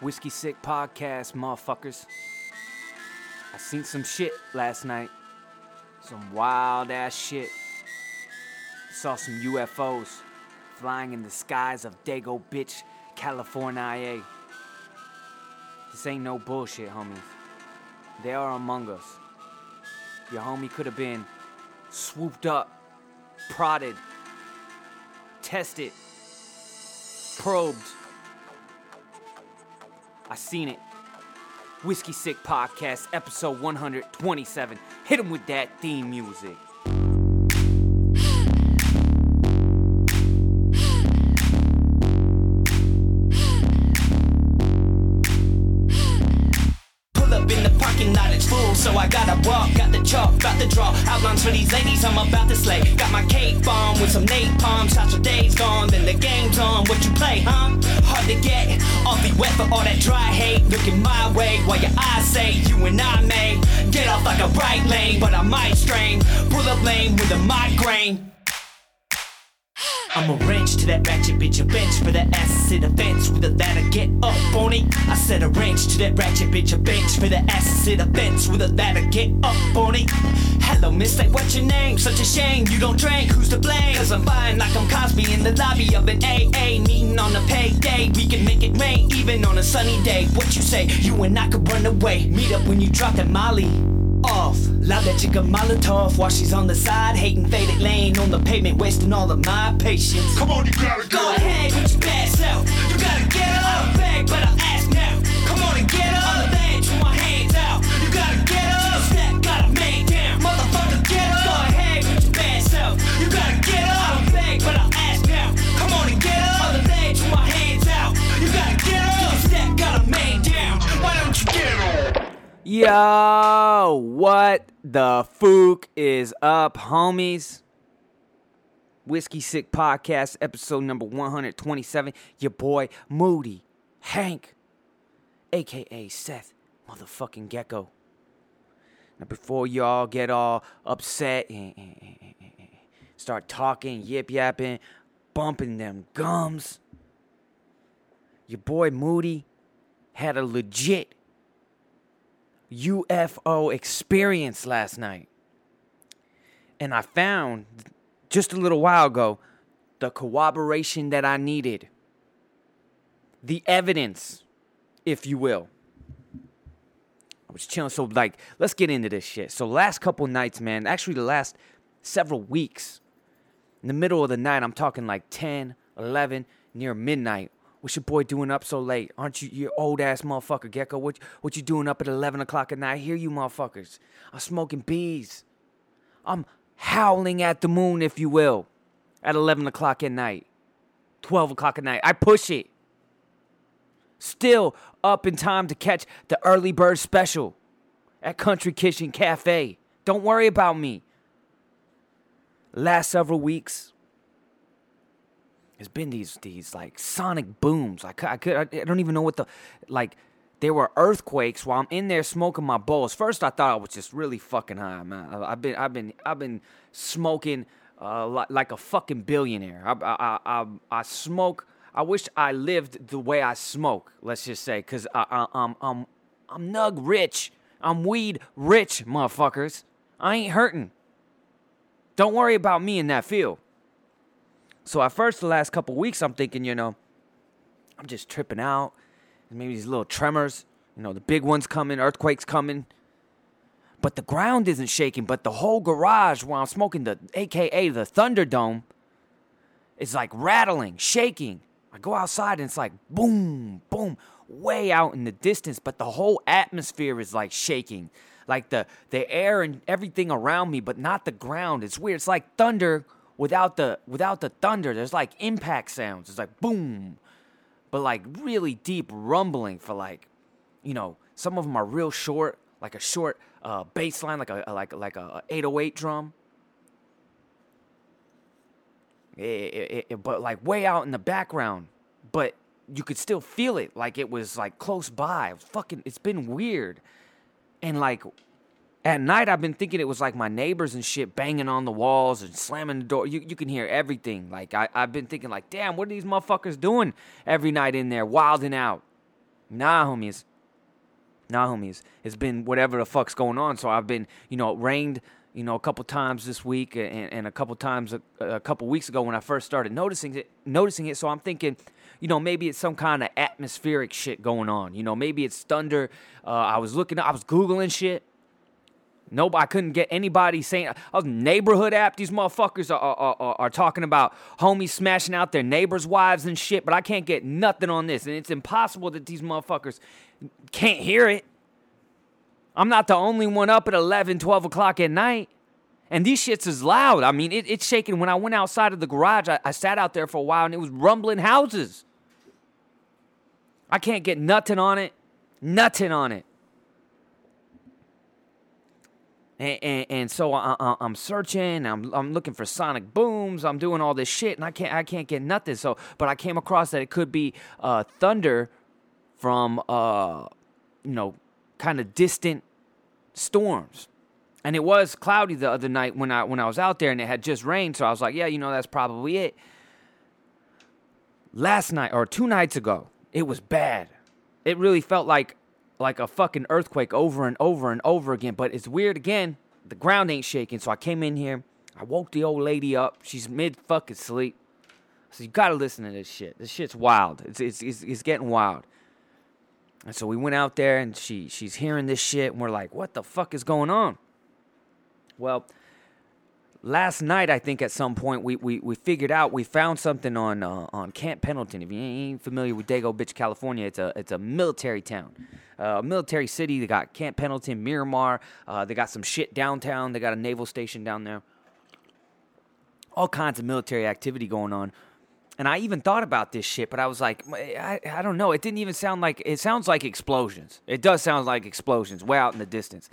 Whiskey Sick Podcast, motherfuckers. I seen some shit last night. Some wild ass shit. Saw some UFOs flying in the skies of Dago Bitch, California. This ain't no bullshit, homies. They are among us. Your homie could have been swooped up, prodded, tested, probed. I seen it. Whiskey Sick Podcast, episode 127. Hit him with that theme music. Pull up in the parking lot, it's full, so I gotta walk. Got the chalk, about to draw outlines for these ladies I'm about to slay. Got my bomb with some napalm shots for days gone. Then the game's on, what you play, huh? Hard to get, awfully wet for all that dry hate. Looking my way while your eyes say you and I may get off like a right lane, but I might strain. Pull up lane with a migraine. I'm a wrench to that ratchet bitch, a bench for that the fence with a ladder. Get up on it. I said a wrench to that ratchet bitch, a bench for to the fence with a ladder. Get up on it. Hello, miss, like what's your name? Such a shame you don't drink. Who's to blame? Cause I'm fine like I'm Cosby in the lobby of an AA meeting on a payday. We can make it rain even on a sunny day. What you say? You and I could run away. Meet up when you drop that Molly off. Loud that chica Molotov while she's on the side, hating faded lane on the pavement, wasting all of my patience. Come on, you gotta Go go. ahead, put your best out. You gotta get up. I beg, but I Yo, what the fook is up, homies? Whiskey Sick Podcast, episode number 127. Your boy Moody Hank, aka Seth motherfucking Gecko. Now, before y'all get all upset and, and- start talking, yip yapping, bumping them gums, your boy Moody had a legit UFO experience last night. And I found just a little while ago the corroboration that I needed. The evidence, if you will. I was chilling. So, like, let's get into this shit. So, last couple nights, man, actually, the last several weeks, in the middle of the night, I'm talking like 10, 11, near midnight. What's your boy doing up so late? Aren't you, your old ass motherfucker, Gecko? What, what you doing up at 11 o'clock at night? I hear you motherfuckers. I'm smoking bees. I'm howling at the moon, if you will, at 11 o'clock at night, 12 o'clock at night. I push it. Still up in time to catch the early bird special at Country Kitchen Cafe. Don't worry about me. Last several weeks, there's been these these like sonic booms. I could, I could I don't even know what the like. There were earthquakes while I'm in there smoking my bowls. First, I thought I was just really fucking high, man. I've been I've been I've been smoking uh, like, a fucking billionaire. I, I I I smoke. I wish I lived the way I smoke. Let's just say, cause I, I, I'm I'm I'm nug rich. I'm weed rich, motherfuckers. I ain't hurting. Don't worry about me in that field. So at first, the last couple weeks, I'm thinking, you know, I'm just tripping out. Maybe these little tremors, you know, the big ones coming, earthquakes coming. But the ground isn't shaking, but the whole garage while I'm smoking the AKA the Thunderdome is like rattling, shaking. I go outside and it's like boom, boom, way out in the distance, but the whole atmosphere is like shaking. Like the the air and everything around me, but not the ground. It's weird. It's like thunder without the without the thunder. There's like impact sounds. It's like boom. But like really deep rumbling for like you know, some of them are real short, like a short uh, bass line, like a like like a 808 drum. It- it- it- but like way out in the background, but you could still feel it, like it was like close by. Fucking, it's been weird, and like at night I've been thinking it was like my neighbors and shit banging on the walls and slamming the door. You you can hear everything. Like I I've been thinking like, damn, what are these motherfuckers doing every night in there, wilding out? Nah, homies. Nah, homies. It's been whatever the fuck's going on. So I've been, you know, it rained, you know, a couple times this week and, and a couple times a, a couple weeks ago when I first started noticing it. Noticing it. So I'm thinking, you know, maybe it's some kind of atmospheric shit going on. You know, maybe it's thunder. Uh, I was looking, I was googling shit. Nope, I couldn't get anybody saying. A neighborhood app, these motherfuckers are, are, are, are, talking about homies smashing out their neighbors' wives and shit, but I can't get nothing on this. And it's impossible that these motherfuckers can't hear it. I'm not the only one up at 11, 12 o'clock at night. And these shits is loud. I mean, it, it's shaking. When I went outside of the garage, I, I sat out there for a while and it was rumbling houses. I can't get nothing on it. Nothing on it. And, and, and, so I, am searching. I'm I'm looking for sonic booms. I'm doing all this shit, and I can't I can't get nothing. So, but I came across that it could be uh, thunder from uh, you know kind of distant storms, and it was cloudy the other night when I when I was out there, and it had just rained. So I was like, yeah, you know that's probably it. Last night or two nights ago, it was bad. It really felt like like a fucking earthquake over and over and over again. But it's weird again. The ground ain't shaking. So I came in here. I woke the old lady up. She's mid fucking sleep. So you gotta listen to this shit. This shit's wild. It's it's it's, it's getting wild. And so we went out there and she she's hearing this shit and we're like, what the fuck is going on? Well, last night I think at some point we, we, we figured out we found something on uh, on Camp Pendleton. If you ain't familiar with Dago Bitch, California, it's a it's a military town, uh, a military city. They got Camp Pendleton, Miramar. Uh, they got some shit downtown. They got a naval station down there. All kinds of military activity going on. And I even thought about this shit, but I was like, I, I don't know. It didn't even sound like it sounds like explosions. It does sound like explosions way out in the distance.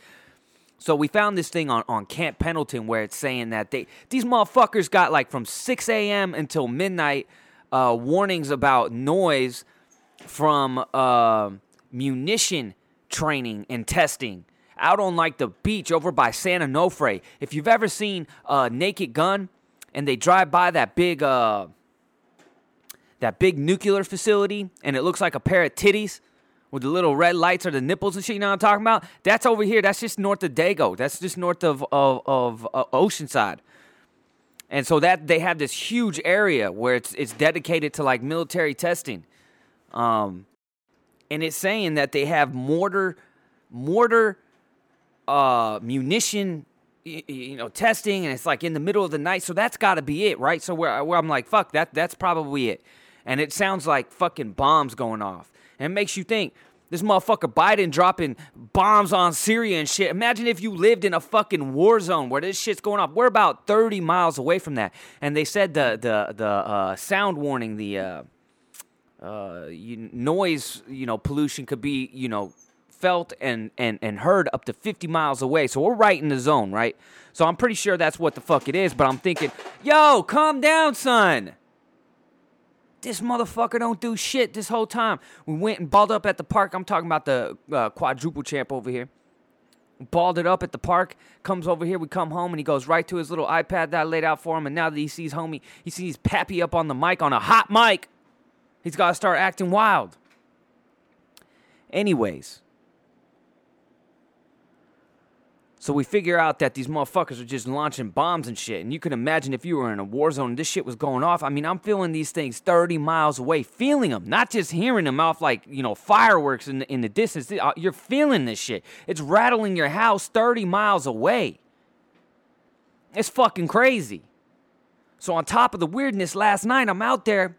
So we found this thing on, on Camp Pendleton where it's saying that they these motherfuckers got like from 6 a.m. until midnight uh, warnings about noise from uh, munition training and testing out on like the beach over by San Onofre. If you've ever seen a Naked Gun and they drive by that big uh, that big nuclear facility and it looks like a pair of titties with the little red lights or the nipples and shit. You know what I'm talking about? That's over here. That's just north of Dago. That's just north of of, of uh, Oceanside. And so that they have this huge area where it's it's dedicated to like military testing. Um, and it's saying that they have mortar mortar uh munition you know testing and it's like in the middle of the night so that's got to be it right so where, where i'm like fuck that that's probably it and it sounds like fucking bombs going off and it makes you think this motherfucker Biden dropping bombs on Syria and shit. Imagine if you lived in a fucking war zone where this shit's going off. We're about 30 miles away from that. And they said the the the uh, sound warning, the uh, uh, you, noise, you know, pollution could be, you know, felt and, and, and heard up to 50 miles away. So we're right in the zone, right? So I'm pretty sure that's what the fuck it is. But I'm thinking, yo, calm down, son. This motherfucker don't do shit this whole time. We went and balled up at the park. I'm talking about the uh, quadruple champ over here. Balled it up at the park. Comes over here. We come home and he goes right to his little iPad that I laid out for him. And now that he sees homie, he sees Pappy up on the mic on a hot mic. He's got to start acting wild. Anyways, So we figure out that these motherfuckers are just launching bombs and shit. And you can imagine if you were in a war zone and this shit was going off. I mean, I'm feeling these things 30 miles away, feeling them, not just hearing them off like, you know, fireworks in the, in the distance. Uh, you're feeling this shit. It's rattling your house 30 miles away. It's fucking crazy. So, on top of the weirdness, last night I'm out there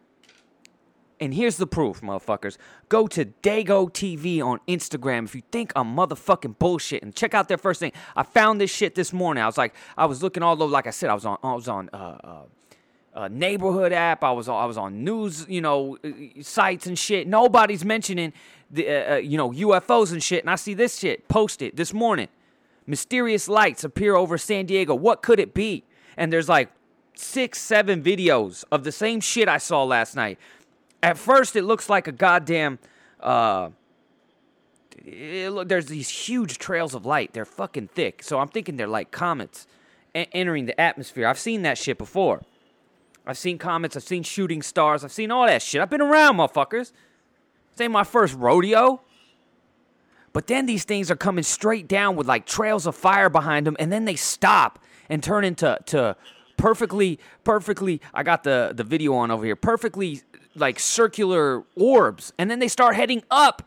and here's the proof, motherfuckers. Go to Dago TV on Instagram if you think I'm motherfucking bullshit and check out their first thing. I found this shit this morning. I was like, I was looking all over. Like I said, I was on, I was on uh, uh, a neighborhood app. I was, on, I was on news, you know, uh, sites and shit. Nobody's mentioning the, uh, uh, you know, UFOs and shit. And I see this shit posted this morning. Mysterious lights appear over San Diego. What could it be? And there's like six, seven videos of the same shit I saw last night. At first, it looks like a goddamn. Uh, it, there's these huge trails of light. They're fucking thick. So I'm thinking they're like comets a- entering the atmosphere. I've seen that shit before. I've seen comets. I've seen shooting stars. I've seen all that shit. I've been around, motherfuckers. This ain't my first rodeo. But then these things are coming straight down with like trails of fire behind them, and then they stop and turn into to perfectly, perfectly. I got the the video on over here. Perfectly like circular orbs, and then they start heading up.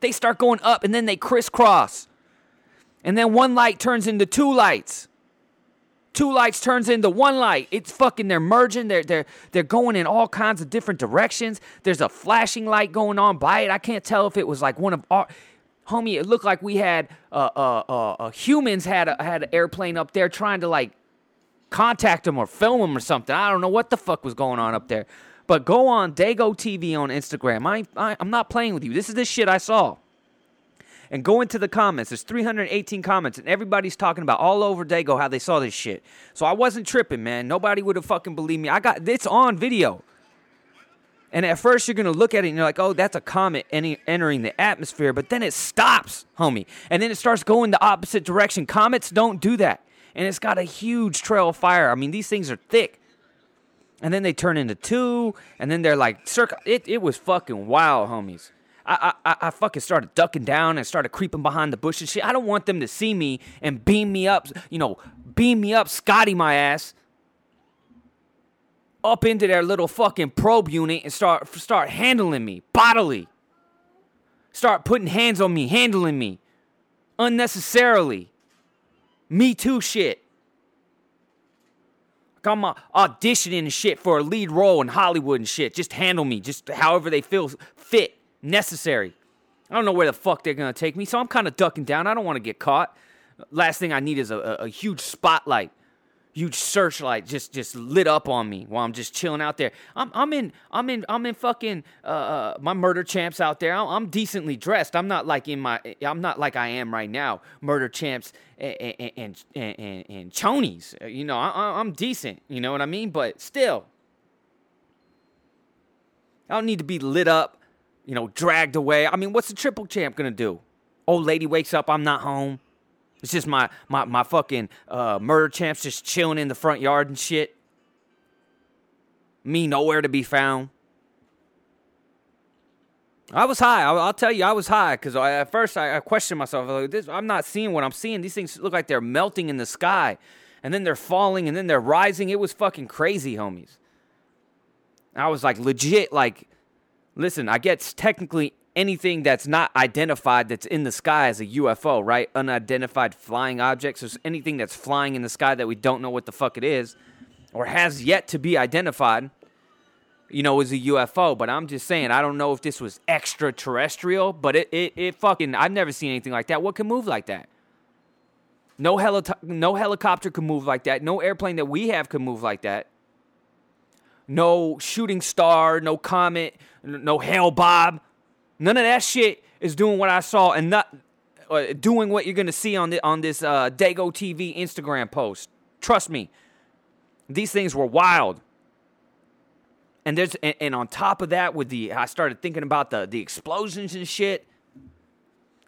They start going up, and then they crisscross, and then one light turns into two lights two lights turns into one light. It's fucking they're merging. They're they're they're going in all kinds of different directions. There's a flashing light going on by it. I can't tell if it was like one of our homie. It looked like we had uh uh uh, uh humans had a, had an airplane up there trying to like contact them or film them or something. I don't know what the fuck was going on up there. But go on Dago TV on Instagram. I, I I'm not playing with you. This is the shit I saw and go into the comments. There's 318 comments, and everybody's talking about all over Dago how they saw this shit. So I wasn't tripping, man. Nobody would have fucking believed me. I got it's on video. And at first you're gonna look at it and you're like, oh, that's a comet entering the atmosphere, but then it stops, homie, and then it starts going the opposite direction. Comets don't do that, and it's got a huge trail of fire. I mean, these things are thick. And then they turn into two, and then they're like, circle. It, it was fucking wild, homies. I, I, I fucking started ducking down and started creeping behind the bushes. Shit, I don't want them to see me and beam me up, you know, beam me up, Scotty my ass, up into their little fucking probe unit and start start handling me bodily. Start putting hands on me, handling me unnecessarily. Me too shit. I'm auditioning and shit for a lead role in Hollywood and shit. Just handle me, just however they feel fit necessary. I don't know where the fuck they're gonna take me, so I'm kind of ducking down. I don't want to get caught. Last thing I need is a, a, a, huge spotlight, huge searchlight just just lit up on me while I'm just chilling out there. I'm I'm in I'm in I'm in fucking uh, uh my murder champs out there. I'm, I'm, decently dressed. I'm not like in my I'm not like I am right now. Murder champs and and and, and, and chonies. You know I, I'm decent. You know what I mean? But still, I don't need to be lit up you know, dragged away. I mean, what's the triple champ gonna do? Old lady wakes up, I'm not home. It's just my my my fucking uh, murder champs just chilling in the front yard and shit. Me nowhere to be found. I was high. I'll, I'll tell you, I was high because at first I, I questioned myself. Like, this, I'm not seeing what I'm seeing. These things look like they're melting in the sky, and then they're falling, and then they're rising. It was fucking crazy, homies. I was like legit, like listen, I get technically anything that's not identified that's in the sky is a UFO, right? Unidentified flying objects. There's anything that's flying in the sky that we don't know what the fuck it is or has yet to be identified, you know, is a UFO. But I'm just saying, I don't know if this was extraterrestrial, but it, it, it fucking, I've never seen anything like that. What can move like that? No, heli- no helicopter can move like that. No airplane that we have can move like that no shooting star, no comet, no Hale-Bopp. None of that shit is doing what I saw and not uh, doing what you're gonna see on the on this uh, Dago TV Instagram post. Trust me, these things were wild. And there's and, and on top of that, with the I started thinking about the the explosions and shit.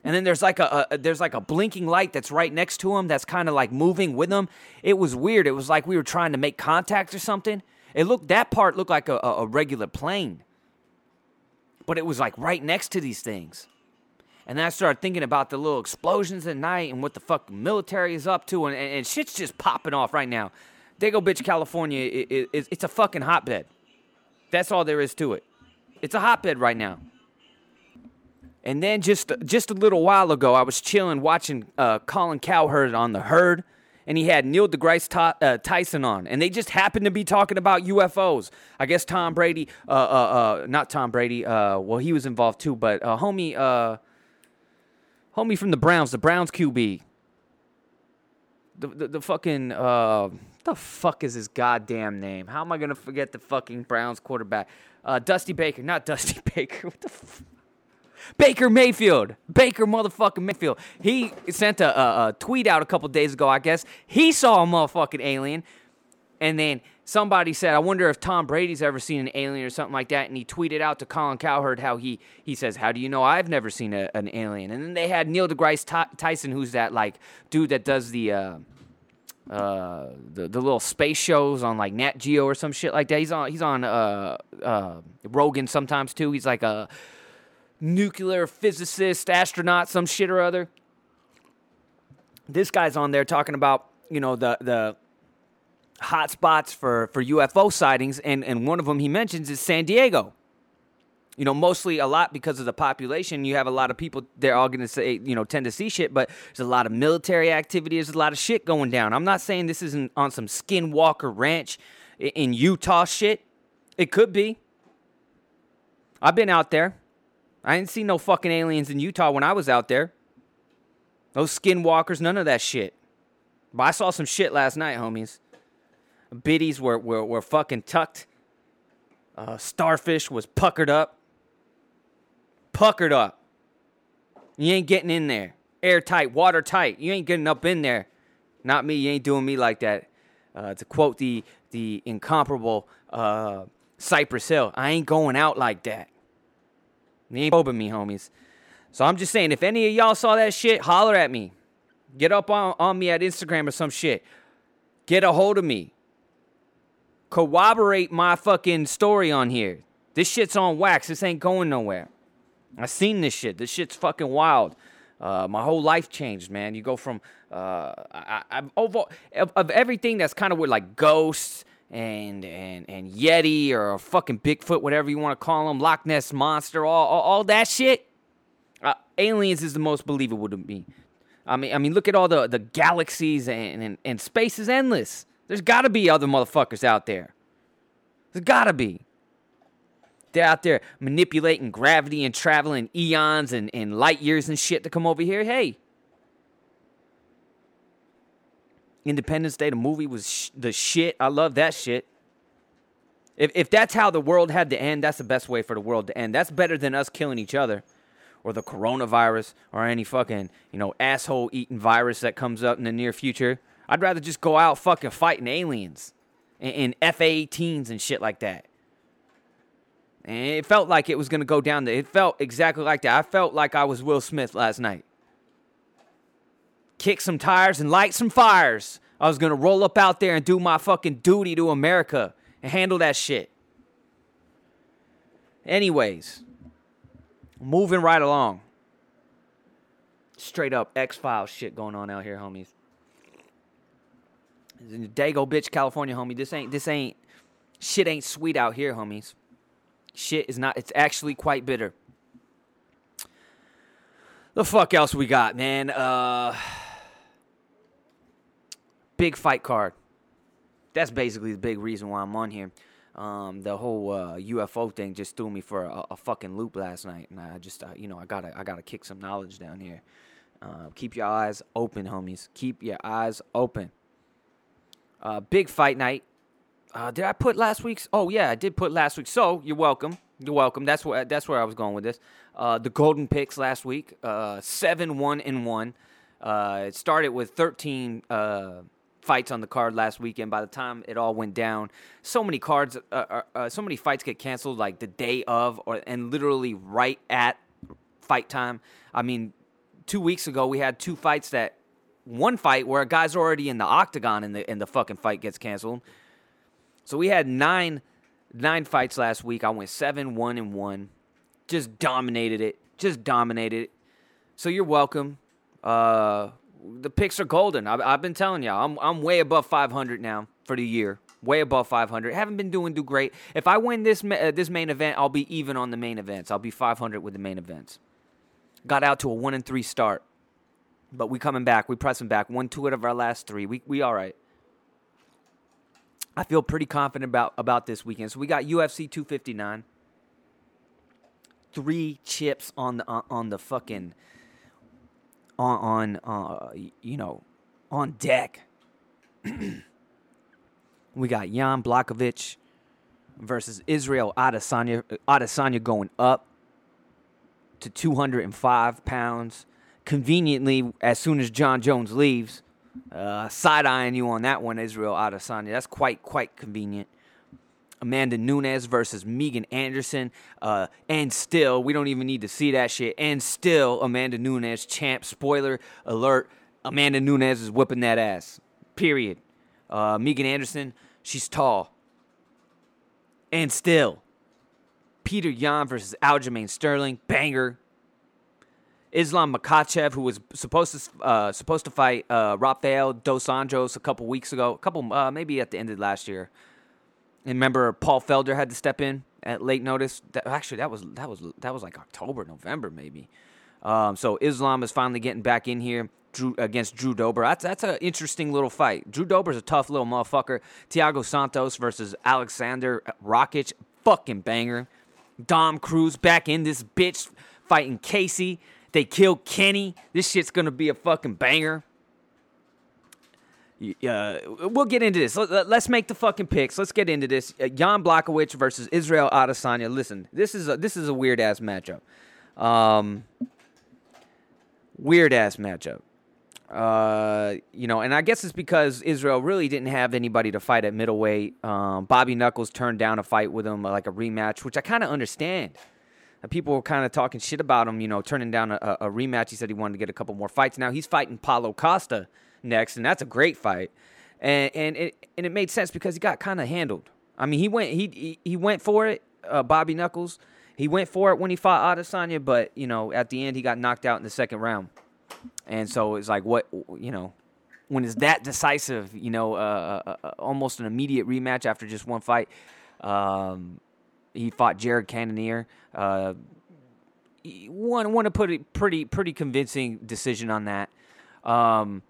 And then there's like a, a, there's like a blinking light that's right next to him that's kind of like moving with him. It was weird. It was like we were trying to make contact or something. It looked that part looked like a, a regular plane, but it was like right next to these things. And then I started thinking about the little explosions at night and what the fuck military is up to, and, and, and shit's just popping off right now. Dago Bitch, California, it, it, it, it's a fucking hotbed. That's all there is to it. It's a hotbed right now. And then just just a little while ago, I was chilling watching uh, Colin Cowherd on the herd and he had Neil deGrasse uh, Tyson on, and they just happened to be talking about UFOs. I guess Tom Brady, uh, uh, uh, not Tom Brady, uh, well, he was involved too, but uh, homie, homie from the Browns, the Browns QB, the the, the fucking the fuck is his goddamn name? How am I gonna forget the fucking Browns quarterback? Dusty Baker, not Dusty Baker. What the. Baker Mayfield. Baker motherfucking Mayfield. He sent a, a, a tweet out a couple days ago, I guess. He saw a motherfucking alien. And then somebody said, I wonder if Tom Brady's ever seen an alien or something like that. And he tweeted out to Colin Cowherd how he, he says, How do you know I've never seen a, an alien? And then they had Neil deGrasse Tyson, who's that like dude that does the. Uh, uh, the the little space shows on like Nat Geo or some shit like that. He's on he's on uh, uh, Rogan sometimes too. He's like a nuclear physicist, astronaut, some shit or other. This guy's on there talking about, you know, the the hot spots for for UFO sightings, and and one of them he mentions is San Diego. You know, mostly a lot because of the population. You have a lot of people. They're all going to say, you know, tend to see shit, but there's a lot of military activity. There's a lot of shit going down. I'm not saying this isn't on some Skinwalker Ranch in Utah shit. It could be. I've been out there. I didn't see no fucking aliens in Utah when I was out there. Those skinwalkers, none of that shit. But I saw some shit last night, homies. Biddies were, were, were fucking tucked. Uh, starfish was puckered up. Puckered up. You ain't getting in there. Airtight, watertight. You ain't getting up in there. Not me. You ain't doing me like that. Uh, to quote the the incomparable uh, Cypress Hill, I ain't going out like that. You ain't probing me, homies. So I'm just saying, if any of y'all saw that shit, holler at me. Get up on, on me at Instagram or some shit. Get a hold of me. Corroborate my fucking story on here. This shit's on wax. This ain't going nowhere. I seen this shit. This shit's fucking wild. Uh, my whole life changed, man. You go from uh, I, over of, of everything that's kind of with like ghosts and and and Yeti or fucking Bigfoot, whatever you want to call them, Loch Ness monster, all all, all that shit. Uh, aliens is the most believable to me. I mean, I mean, look at all the the galaxies and and, and space is endless. There's got to be other motherfuckers out there. There's got to be. They're out there manipulating gravity and traveling eons and, and light years and shit to come over here. Hey, Independence Day, the movie was sh- the shit. I love that shit. If, if that's how the world had to end, that's the best way for the world to end. That's better than us killing each other or the coronavirus or any fucking, you know, asshole eating virus that comes up in the near future. I'd rather just go out fucking fighting aliens and, and F 18s and shit like that. And it felt like it was going to go down there. It felt exactly like that. I felt like I was Will Smith last night kick some tires and light some fires. I was gonna roll up out there and do my fucking duty to America and handle that shit. Anyways, moving right along. Straight up X Files shit going on out here, homies. Dago bitch, California, homie. This ain't this ain't shit ain't sweet out here, homies. Shit is not it's actually quite bitter. The fuck else we got, man? Uh big fight card. That's basically the big reason why I'm on here. Um, the whole uh, UFO thing just threw me for a, a, fucking loop last night, and I just, uh, you know, I gotta, I gotta kick some knowledge down here. Uh, keep your eyes open, homies. Keep your eyes open. Uh, big fight night. Uh, did I put last week's? Oh yeah, I did put last week. So you're welcome. You're welcome. That's where that's where I was going with this. Uh, the golden picks last week. seven one and one. it started with thirteen fights on the card last weekend. By the time it all went down, so many cards, uh, uh, uh, so many fights get canceled like the day of, or and literally right at fight time. I mean, two weeks ago we had two fights that one fight where a guy's already in the octagon and the and the fucking fight gets canceled. So we had nine nine fights last week. I went seven one and one, just dominated it, just dominated it. So you're welcome. Uh, the picks are golden. I've, I've been telling y'all, I'm I'm way above 500 now for the year. Way above 500. Haven't been doing too great. If I win this uh, this main event, I'll be even on the main events. I'll be 500 with the main events. Got out to a one and three start, but we coming back. We pressing back. One two out of our last three. We we all right. I feel pretty confident about about this weekend. So we got UFC 259. Three chips on the on the fucking on on uh, you know on deck. we got Jan Blachowicz versus Israel Adesanya. Adesanya going up to 205 pounds. Conveniently, as soon as Jon Jones leaves, uh, side eyeing you on that one, Israel Adesanya. That's quite quite convenient. Amanda Nunes versus Megan Anderson. Uh, and still, we don't even need to see that shit. And still, Amanda Nunes champ. Spoiler alert: Amanda Nunes is whipping that ass. Period. Uh, Megan Anderson, she's tall. And still, Peter Yan versus Aljamain Sterling, banger. Islam Makhachev, who was supposed to uh, supposed to fight uh, Rafael dos Anjos a couple weeks ago, a couple uh, maybe at the end of last year. And remember, Paul Felder had to step in at late notice. That, actually, that was that was that was like October, November, maybe. Um, so Islam is finally getting back in here. Drew, against Drew Dober. That's that's an interesting little fight. Drew Dober's a tough little motherfucker. Thiago Santos versus Alexander Rakic, fucking banger. Dom Cruz back in this bitch fighting Casey. They kill Kenney. This shit's gonna be a fucking banger. Uh, we'll get into this. Let's make the fucking picks. Let's get into this. Uh, Jan Blachowicz versus Israel Adesanya. Listen, this is a, this is a weird ass matchup. Um, weird ass matchup. Uh, you know, and I guess it's because Israel really didn't have anybody to fight at middleweight. Um, Bobby Knuckles turned down a fight with him, like a rematch, which I kind of understand. People were kind of talking shit about him, you know, turning down a, a, rematch. He said he wanted to get a couple more fights. Now he's fighting Paulo Costa next, and that's a great fight. And and it and it made sense because he got kind of handled. I mean, he went he he, went for it, uh, Bobby Knuckles. He went for it when he fought Adesanya, but you know, at the end he got knocked out in the second round. And so it's like, what, you know, when it's that decisive, you know, uh, uh, uh, almost an immediate rematch after just one fight. Um, he fought Jared Cannonier. Uh, one want to put a pretty pretty convincing decision on that. Um,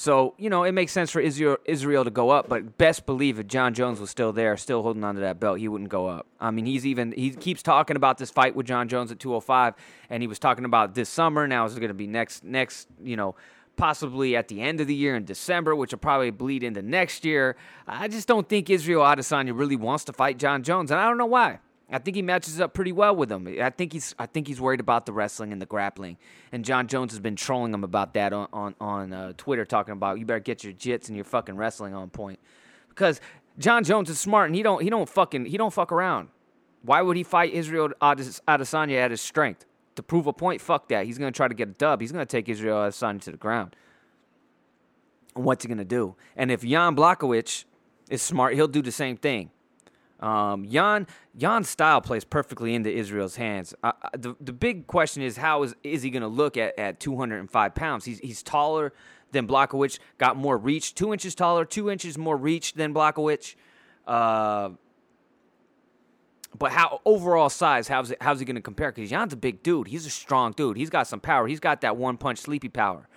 so you know it makes sense for Israel Israel to go up, but best believe if Jon Jones was still there, still holding on to that belt, he wouldn't go up. I mean, he's even he keeps talking about this fight with Jon Jones at 205, and he was talking about this summer. Now it's going to be next next you know possibly at the end of the year in December, which will probably bleed into next year. I just don't think Israel Adesanya really wants to fight Jon Jones, and I don't know why. I think he matches up pretty well with him. I think he's I think he's worried about the wrestling and the grappling. And Jon Jones has been trolling him about that on on, on uh, Twitter, talking about you better get your jits and your fucking wrestling on point. Because Jon Jones is smart and he don't he don't fucking he don't fuck around. Why would he fight Israel Adesanya at his strength to prove a point? Fuck that. He's gonna try to get a dub. He's gonna take Israel Adesanya to the ground. what's he gonna do? And if Jan Blachowicz is smart, he'll do the same thing. Um, Jan Jan's style plays perfectly into Israel's hands. Uh, the the big question is how is is he going to look at, at 205 pounds? He's he's taller than Blachowicz, got more reach, two inches taller, two inches more reach than Blachowicz. Uh, but how overall size? How's it, how's he going to compare? Because Jan's a big dude. He's a strong dude. He's got some power. He's got that one punch sleepy power.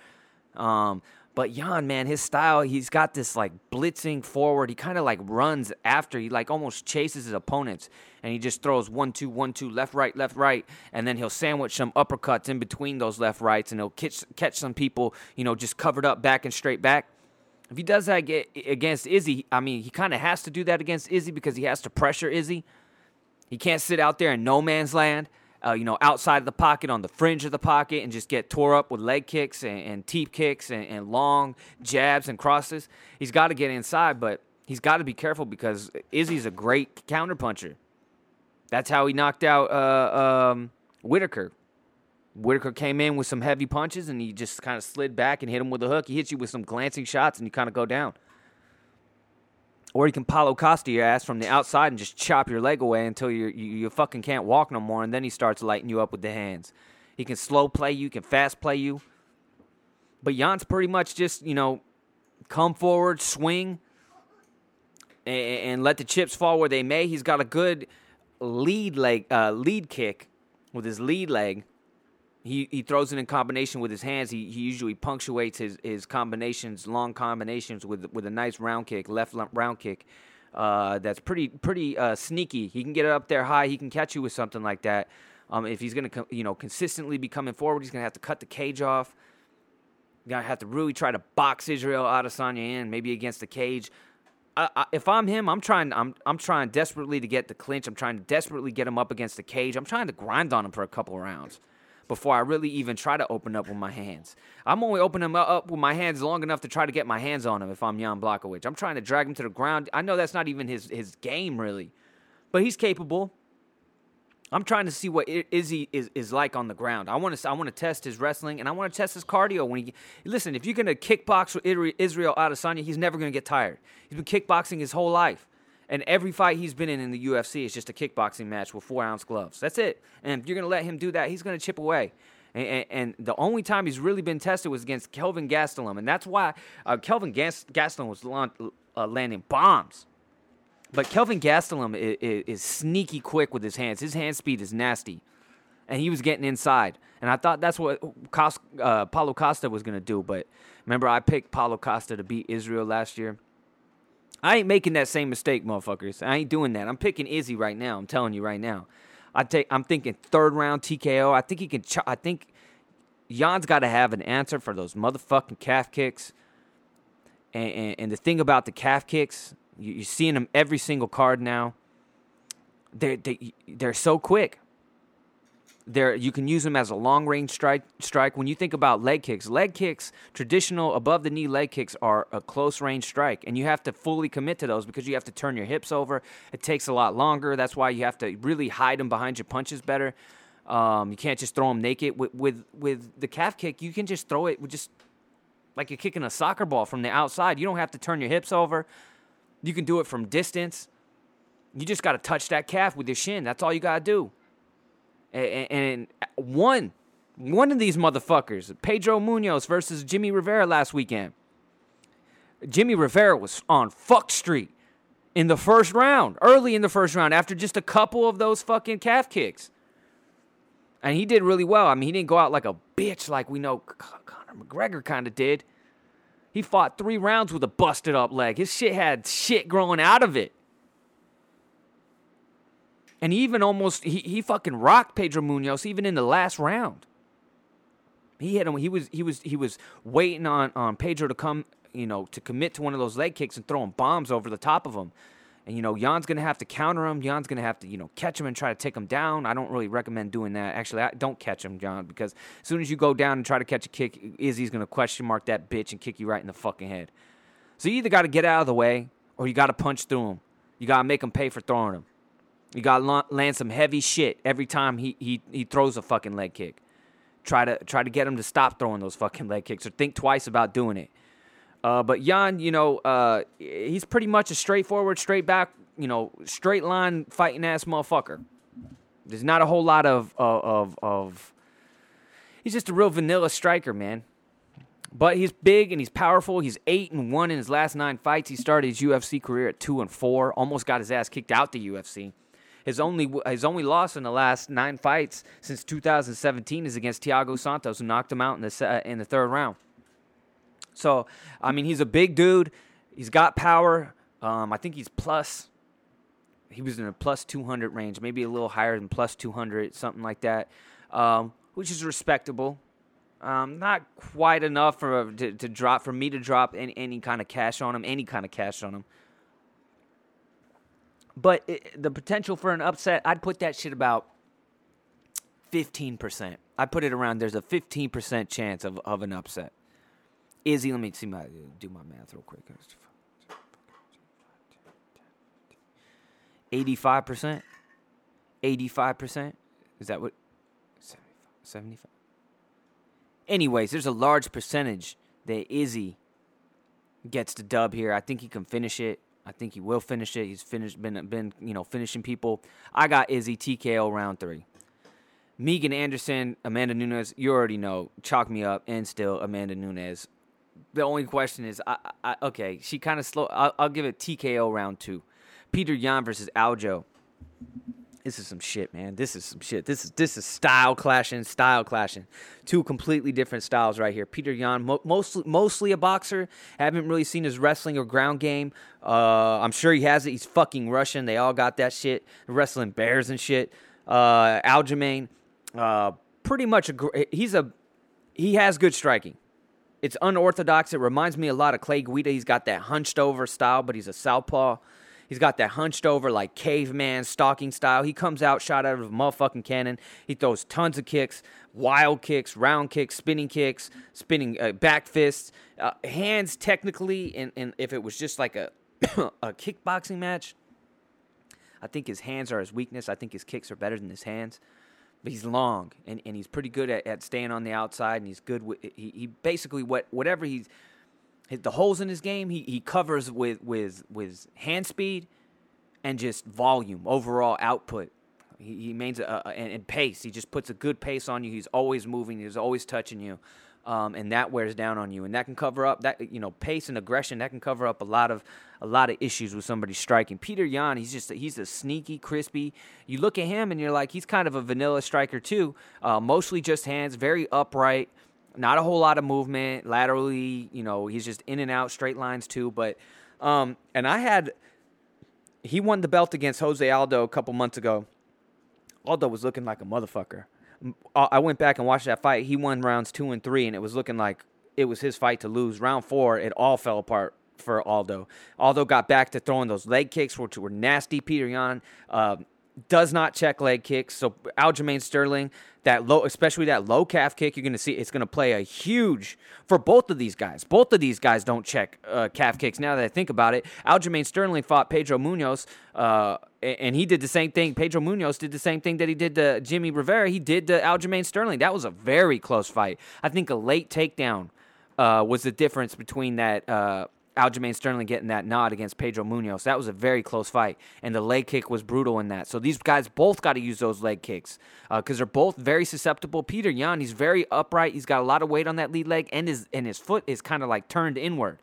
Um, but Jan, man, his style, he's got this like blitzing forward. He kind of like runs after, he like almost chases his opponents. And he just throws one, two, one, two, left, right, left, right. And then he'll sandwich some uppercuts in between those left, rights. And he'll catch, catch some people, you know, just covered up back and straight back. If he does that against Izzy, I mean, he kind of has to do that against Izzy because he has to pressure Izzy. He can't sit out there in no man's land uh, you know, outside of the pocket, on the fringe of the pocket, and just get tore up with leg kicks and, and teep kicks and, and long jabs and crosses. He's got to get inside, but he's got to be careful because Izzy's a great counterpuncher. That's how he knocked out uh, um, Whittaker. Whittaker came in with some heavy punches and he just kind of slid back and hit him with a hook. He hits you with some glancing shots and you kind of go down. Or you can Paulo Costa your ass from the outside and just chop your leg away until you you fucking can't walk no more, and then he starts lighting you up with the hands. He can slow play you, he can fast play you. But Jan's pretty much just you know come forward, swing, and, and let the chips fall where they may. He's got a good lead leg, uh, lead kick with his lead leg he he throws it in combination with his hands. He he usually punctuates his, his combinations, long combinations with with a nice round kick, left round kick. Uh, that's pretty pretty uh, sneaky. He can get it up there high. He can catch you with something like that. Um, if he's gonna you know consistently be coming forward, he's gonna have to cut the cage off. You're gonna have to really try to box Israel Adesanya in, maybe against the cage. I, I, if I'm him, I'm trying. I'm I'm trying desperately to get the clinch. I'm trying to desperately get him up against the cage. I'm trying to grind on him for a couple rounds before I really even try to open up with my hands. I'm only opening him up with my hands long enough to try to get my hands on him if I'm Jan Blachowicz. I'm trying to drag him to the ground. I know that's not even his, his game, really, but he's capable. I'm trying to see what Izzy is, is like on the ground. I want to I want to test his wrestling and I want to test his cardio. When he listen, if you're gonna kickbox with Israel Adesanya, he's never gonna get tired. He's been kickboxing his whole life, And every fight he's been in in the UFC is just a kickboxing match with four ounce gloves. That's it. And if you're gonna let him do that, he's gonna chip away. And, and, and the only time he's really been tested was against Kelvin Gastelum, and that's why uh, Kelvin Gas- Gastelum was uh, landing bombs. But Kelvin Gastelum is, is, is sneaky quick with his hands. His hand speed is nasty, and he was getting inside. And I thought that's what uh, Paulo Costa was gonna do. But remember, I picked Paulo Costa to beat Israel last year. I ain't making that same mistake, motherfuckers. I ain't doing that. I'm picking Izzy right now. I'm telling you right now. I take. I'm thinking third round TKO. I think he can. Ch- I think Jan's got to have an answer for those motherfucking calf kicks. And, and, and the thing about the calf kicks, you, are seeing them every single card now. They're they, they're so quick. There, you can use them as a long range strike. Strike. When you think about leg kicks, leg kicks, traditional above the knee leg kicks are a close range strike, and you have to fully commit to those because you have to turn your hips over. It takes a lot longer. That's why you have to really hide them behind your punches better. Um, you can't just throw them naked. With, with with the calf kick, you can just throw it with just like you're kicking a soccer ball from the outside. You don't have to turn your hips over. You can do it from distance. You just got to touch that calf with your shin. That's all you got to do and, one one of these motherfuckers, Pedro Munhoz versus Jimmy Rivera last weekend. Jimmy Rivera was on fuck street in the first round, early in the first round, after just a couple of those fucking calf kicks. And he did really well. I mean, he didn't go out like a bitch like we know Conor McGregor kind of did. He fought three rounds with a busted up leg. His shit had shit growing out of it and he even almost he, he fucking rocked Pedro Munhoz even in the last round. He hit him. He was he was he was waiting on on Pedro to come, you know, to commit to one of those leg kicks and throwing bombs over the top of him. And you know, Jan's gonna have to counter him. Jan's gonna have to you know catch him and try to take him down. I don't really recommend doing that. Actually, I don't catch him, Jan, because as soon as you go down and try to catch a kick, Izzy's gonna question mark that bitch and kick you right in the fucking head. So you either got to get out of the way or you got to punch through him. You got to make him pay for throwing him. You got land some heavy shit every time he, he, he throws a fucking leg kick. Try to try to get him to stop throwing those fucking leg kicks or think twice about doing it. Uh, but Jan, you know, uh, he's pretty much a straightforward, straight back, you know, straight line fighting ass motherfucker. There's not a whole lot of, of of, of he's just a real vanilla striker, man. But he's big and he's powerful. He's eight and one in his last nine fights. He started his UFC career at two and four. Almost got his ass kicked out the UFC. His only his only loss in the last nine fights since 2017 is against Thiago Santos, who knocked him out in the uh, in the third round. So I mean, he's a big dude. He's got power. Um, I think he's plus. He was in a plus 200 range, maybe a little higher than plus 200, something like that, um, which is respectable. Um, not quite enough for to, to, drop for me to drop any, any kind of cash on him, any kind of cash on him. But it, the potential for an upset, I'd put that shit about 15%. I put it around there's a 15% chance of, of an upset. Izzy, let me see my do my math real quick. 85%? 85%? Is that what 75? Anyways, there's a large percentage that Izzy gets the dub here. I think he can finish it. I think he will finish it. He's finished, been been you know finishing people. I got Izzy TKO round three. Megan Anderson, Amanda Nunes, you already know. Chalk me up, and still Amanda Nunes. The only question is, I, I okay, she kind of slow. I'll, I'll, give it TKO round two. Peter Yan versus Aljo. This is some shit, man. This is some shit. This is this is style clashing, style clashing. Two completely different styles right here. Peter Yan, mo- mostly mostly a boxer. Haven't really seen his wrestling or ground game. Uh, I'm sure he has it. He's fucking Russian. They all got that shit. Wrestling bears and shit. Uh, Aljamain, uh, pretty much a. He's a. He has good striking. It's unorthodox. It reminds me a lot of Clay Guida. He's got that hunched over style, but he's a southpaw. He's got that hunched over like caveman stalking style. He comes out shot out of a motherfucking cannon. He throws tons of kicks, wild kicks, round kicks, spinning kicks, spinning uh, back fists, uh, hands. Technically, and, and if it was just like a a kickboxing match, I think his hands are his weakness. I think his kicks are better than his hands. But he's long and, and he's pretty good at, at staying on the outside and he's good with he, he basically what whatever he's the holes in his game he, he covers with with with hand speed and just volume, overall output. He, he a, a, and, and pace. He just puts a good pace on you. He's always moving. He's always touching you. Um, and that wears down on you, and that can cover up that you know pace and aggression. That can cover up a lot of a lot of issues with somebody striking. Peter Yan, he's just he's a sneaky, crispy. You look at him and you're like, he's kind of a vanilla striker too. Uh, mostly just hands, very upright, not a whole lot of movement laterally. You know, he's just in and out, straight lines too. But um, and I had he won the belt against Jose Aldo a couple months ago. Aldo was looking like a motherfucker. I went back and watched that fight. He won rounds two and three, and it was looking like it was his fight to lose. Round four, it all fell apart for Aldo. Aldo got back to throwing those leg kicks, which were nasty. Peter Yan uh, does not check leg kicks. So Aljamain Sterling, that low, especially that low calf kick, you're going to see it's going to play a huge for both of these guys. Both of these guys don't check uh, calf kicks. Now that I think about it, Aljamain Sterling fought Pedro Munhoz, uh, and he did the same thing. Pedro Munhoz did the same thing that he did to Jimmy Rivera. He did to Aljamain Sterling. That was a very close fight. I think a late takedown uh, was the difference between that uh, Aljamain Sterling getting that nod against Pedro Munhoz. That was a very close fight, and the leg kick was brutal in that. So these guys both got to use those leg kicks because uh, they're both very susceptible. Peter Yan, he's very upright. He's got a lot of weight on that lead leg, and his and his foot is kind of like turned inward.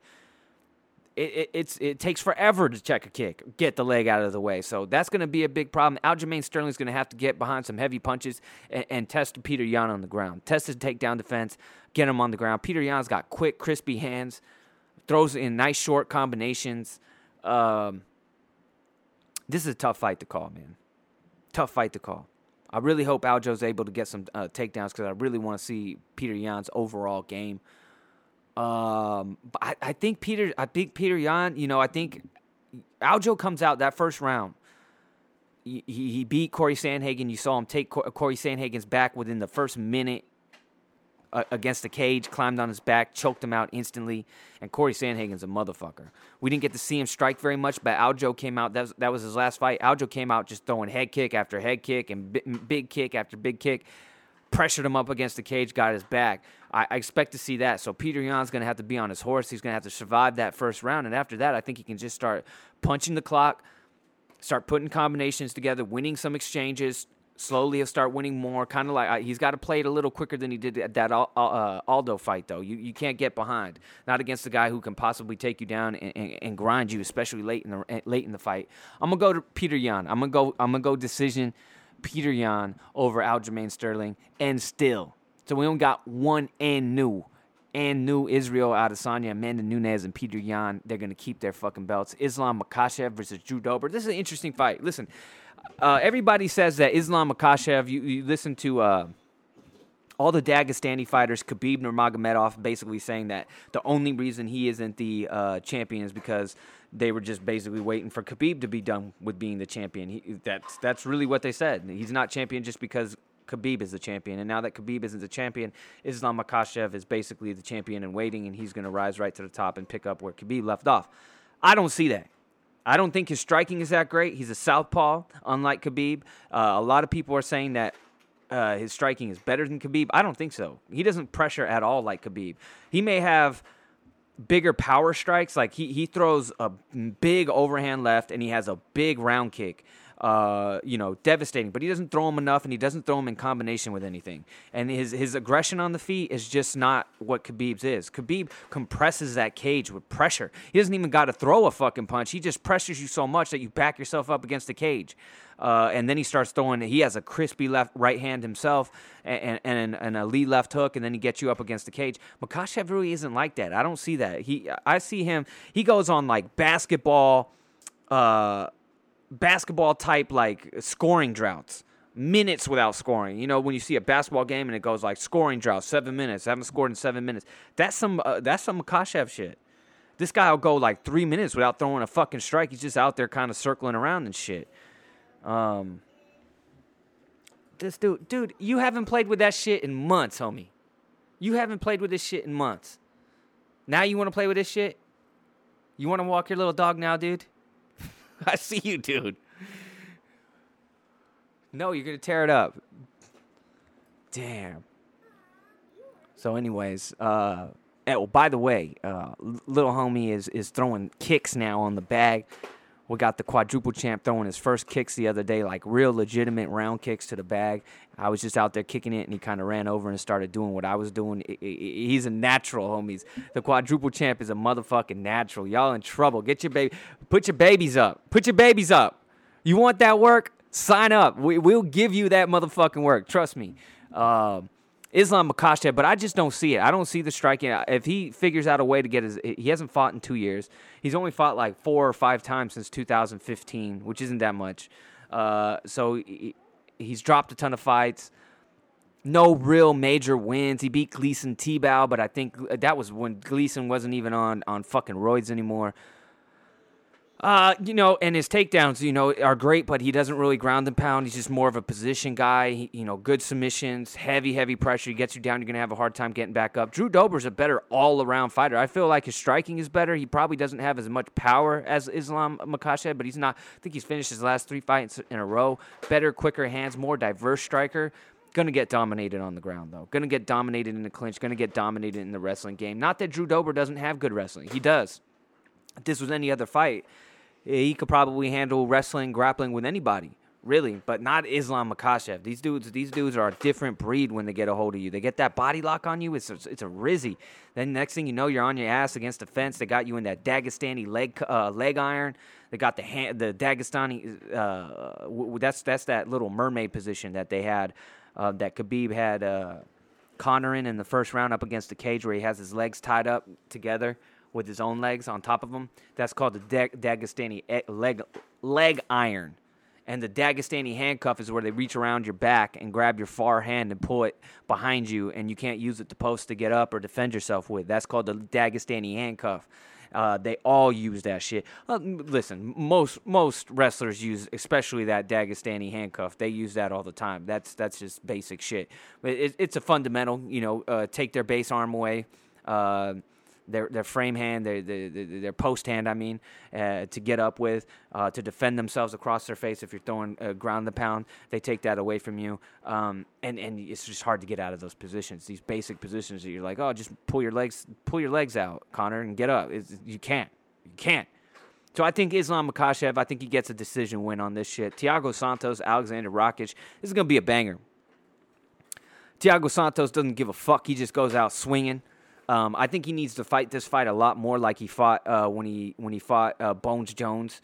It, it, it takes forever to check a kick, get the leg out of the way. So that's going to be a big problem. Aljamain Sterling's going to have to get behind some heavy punches and, and test Peter Yan on the ground. Test his takedown defense, get him on the ground. Peter Yan's got quick, crispy hands throws in nice short combinations. Um, this is a tough fight to call, man. Tough fight to call. I really hope Aljo's able to get some uh, takedowns because I really want to see Peter Yan's overall game. Um, but I, I, think Peter, I think Petr Yan, you know, I think Aljo comes out that first round. He, he beat Corey Sandhagen. You saw him take Corey Sandhagen's back within the first minute against the cage, climbed on his back, choked him out instantly. And Corey Sandhagen's a motherfucker. We didn't get to see him strike very much, but Aljo came out. That was, that was his last fight. Aljo came out just throwing head kick after head kick and big kick after big kick. Pressured him up against the cage, got his back. I, I expect to see that. So Peter Yan's going to have to be on his horse. He's going to have to survive that first round. And after that, I think he can just start punching the clock, start putting combinations together, winning some exchanges, slowly he'll start winning more. Kind of like uh, he's got to play it a little quicker than he did at that uh, Aldo fight, though. You you can't get behind. Not against a guy who can possibly take you down and, and, and, grind you, especially late in the eh, late in the fight. I'm gonna go to Peter Yan. I'm gonna go. I'm gonna go decision. Peter Yan over Aljamain Sterling, and still, so we only got one and new. And new Israel Adesanya, Amanda Nunes, and Peter Yan. They're going to keep their fucking belts. Islam Makhachev versus Drew Dober. This is an interesting fight. Listen, uh, everybody says that Islam Makhachev. You, you listen to uh, all the Dagestani fighters, Khabib Nurmagomedov, basically saying that the only reason he isn't the uh, champion is because they were just basically waiting for Khabib to be done with being the champion. He, that's that's really what they said. He's not champion just because Khabib is the champion. And now that Khabib isn't the champion, Islam Makhachev is basically the champion and waiting, and he's going to rise right to the top and pick up where Khabib left off. I don't see that. I don't think his striking is that great. He's a southpaw, unlike Khabib. Uh, a lot of people are saying that uh, his striking is better than Khabib. I don't think so. He doesn't pressure at all like Khabib. He may have bigger power strikes. Like he, he throws a big overhand left and he has a big round kick uh, you know, devastating. But he doesn't throw them enough, and he doesn't throw them in combination with anything. And his his aggression on the feet is just not what Khabib's is. Khabib compresses that cage with pressure. He doesn't even got to throw a fucking punch. He just pressures you so much that you back yourself up against the cage. Uh, and then he starts throwing. He has a crispy left right hand himself, and, and, and a lead left hook, and then he gets you up against the cage. Makhachev really isn't like that. I don't see that. He, I see him. He goes on like basketball. Uh, basketball type like scoring droughts minutes without scoring. You know, when you see a basketball game and it goes like scoring drought, seven minutes, haven't scored in seven minutes. That's some uh, that's some Makhachev shit. This guy will go like three minutes without throwing a fucking strike. He's just out there kind of circling around and shit. Um, this dude, dude, you haven't played with that shit in months, homie. You haven't played with this shit in months. Now you want to play with this shit? You want to walk your little dog now, dude? I see you, dude. No, you're gonna tear it up. Damn. So, anyways, uh, oh, by the way, uh, little homie is is throwing kicks now on the bag. We got the quadruple champ throwing his first kicks the other day, like real legitimate round kicks to the bag. I was just out there kicking it, and he kind of ran over and started doing what I was doing. He's a natural, homies. The quadruple champ is a motherfucking natural. Y'all in trouble. Get your baby, put your babies up. Put your babies up. You want that work? Sign up. We, will give you that motherfucking work. Trust me. Uh, Islam Makhachev, but I just don't see it. I don't see the striking. If he figures out a way to get his, he hasn't fought in two years. He's only fought like four or five times since 2015, which isn't that much. Uh, so he, he's dropped a ton of fights. No real major wins. He beat Gleison Tibau, but I think that was when Gleison wasn't even on on fucking roids anymore. Uh, you know, and his takedowns, you know, are great, but he doesn't really ground and pound. He's just more of a position guy. He, you know, good submissions, heavy, heavy pressure. He gets you down, you're gonna have a hard time getting back up. Drew Dober's a better all-around fighter. I feel like his striking is better. He probably doesn't have as much power as Islam Makhachev, but he's not. I think he's finished his last three fights in a row. Better, quicker hands, more diverse striker. Gonna get dominated on the ground though. Gonna get dominated in the clinch. Gonna get dominated in the wrestling game. Not that Drew Dober doesn't have good wrestling. He does. If this was any other fight he could probably handle wrestling, grappling with anybody, really, but not Islam Makhachev. These dudes, these dudes are a different breed when they get a hold of you. They get that body lock on you. It's a, it's a rizzy. Then next thing you know, you're on your ass against the fence. They got you in that Dagestani leg uh, leg iron. They got the hand, the Dagestani. Uh, w- that's that's that little mermaid position that they had. Uh, that Khabib had uh, Conor in in the first round up against the cage where he has his legs tied up together with his own legs on top of him. That's called the Dagestani leg leg iron. And the Dagestani handcuff is where they reach around your back and grab your far hand and pull it behind you, and you can't use it to post to get up or defend yourself with. That's called the Dagestani handcuff. Uh, they all use that shit. Uh, listen, most most wrestlers use, especially that Dagestani handcuff. They use that all the time. That's that's just basic shit. It, it's a fundamental. You know, uh, take their base arm away. Their their frame hand, their their, their post hand, I mean, uh, to get up with, uh, to defend themselves across their face if you're throwing uh, ground the pound. They take that away from you, um, and and it's just hard to get out of those positions. These basic positions that you're like, oh, just pull your legs, pull your legs out, Conor, and get up. It's, you can't, you can't. So I think Islam Makhachev, I think he gets a decision win on this shit. Thiago Santos, Alexander Rakic, this is gonna be a banger. Thiago Santos doesn't give a fuck. He just goes out swinging. Um, I think he needs to fight this fight a lot more like he fought uh, when he when he fought uh, Bones Jones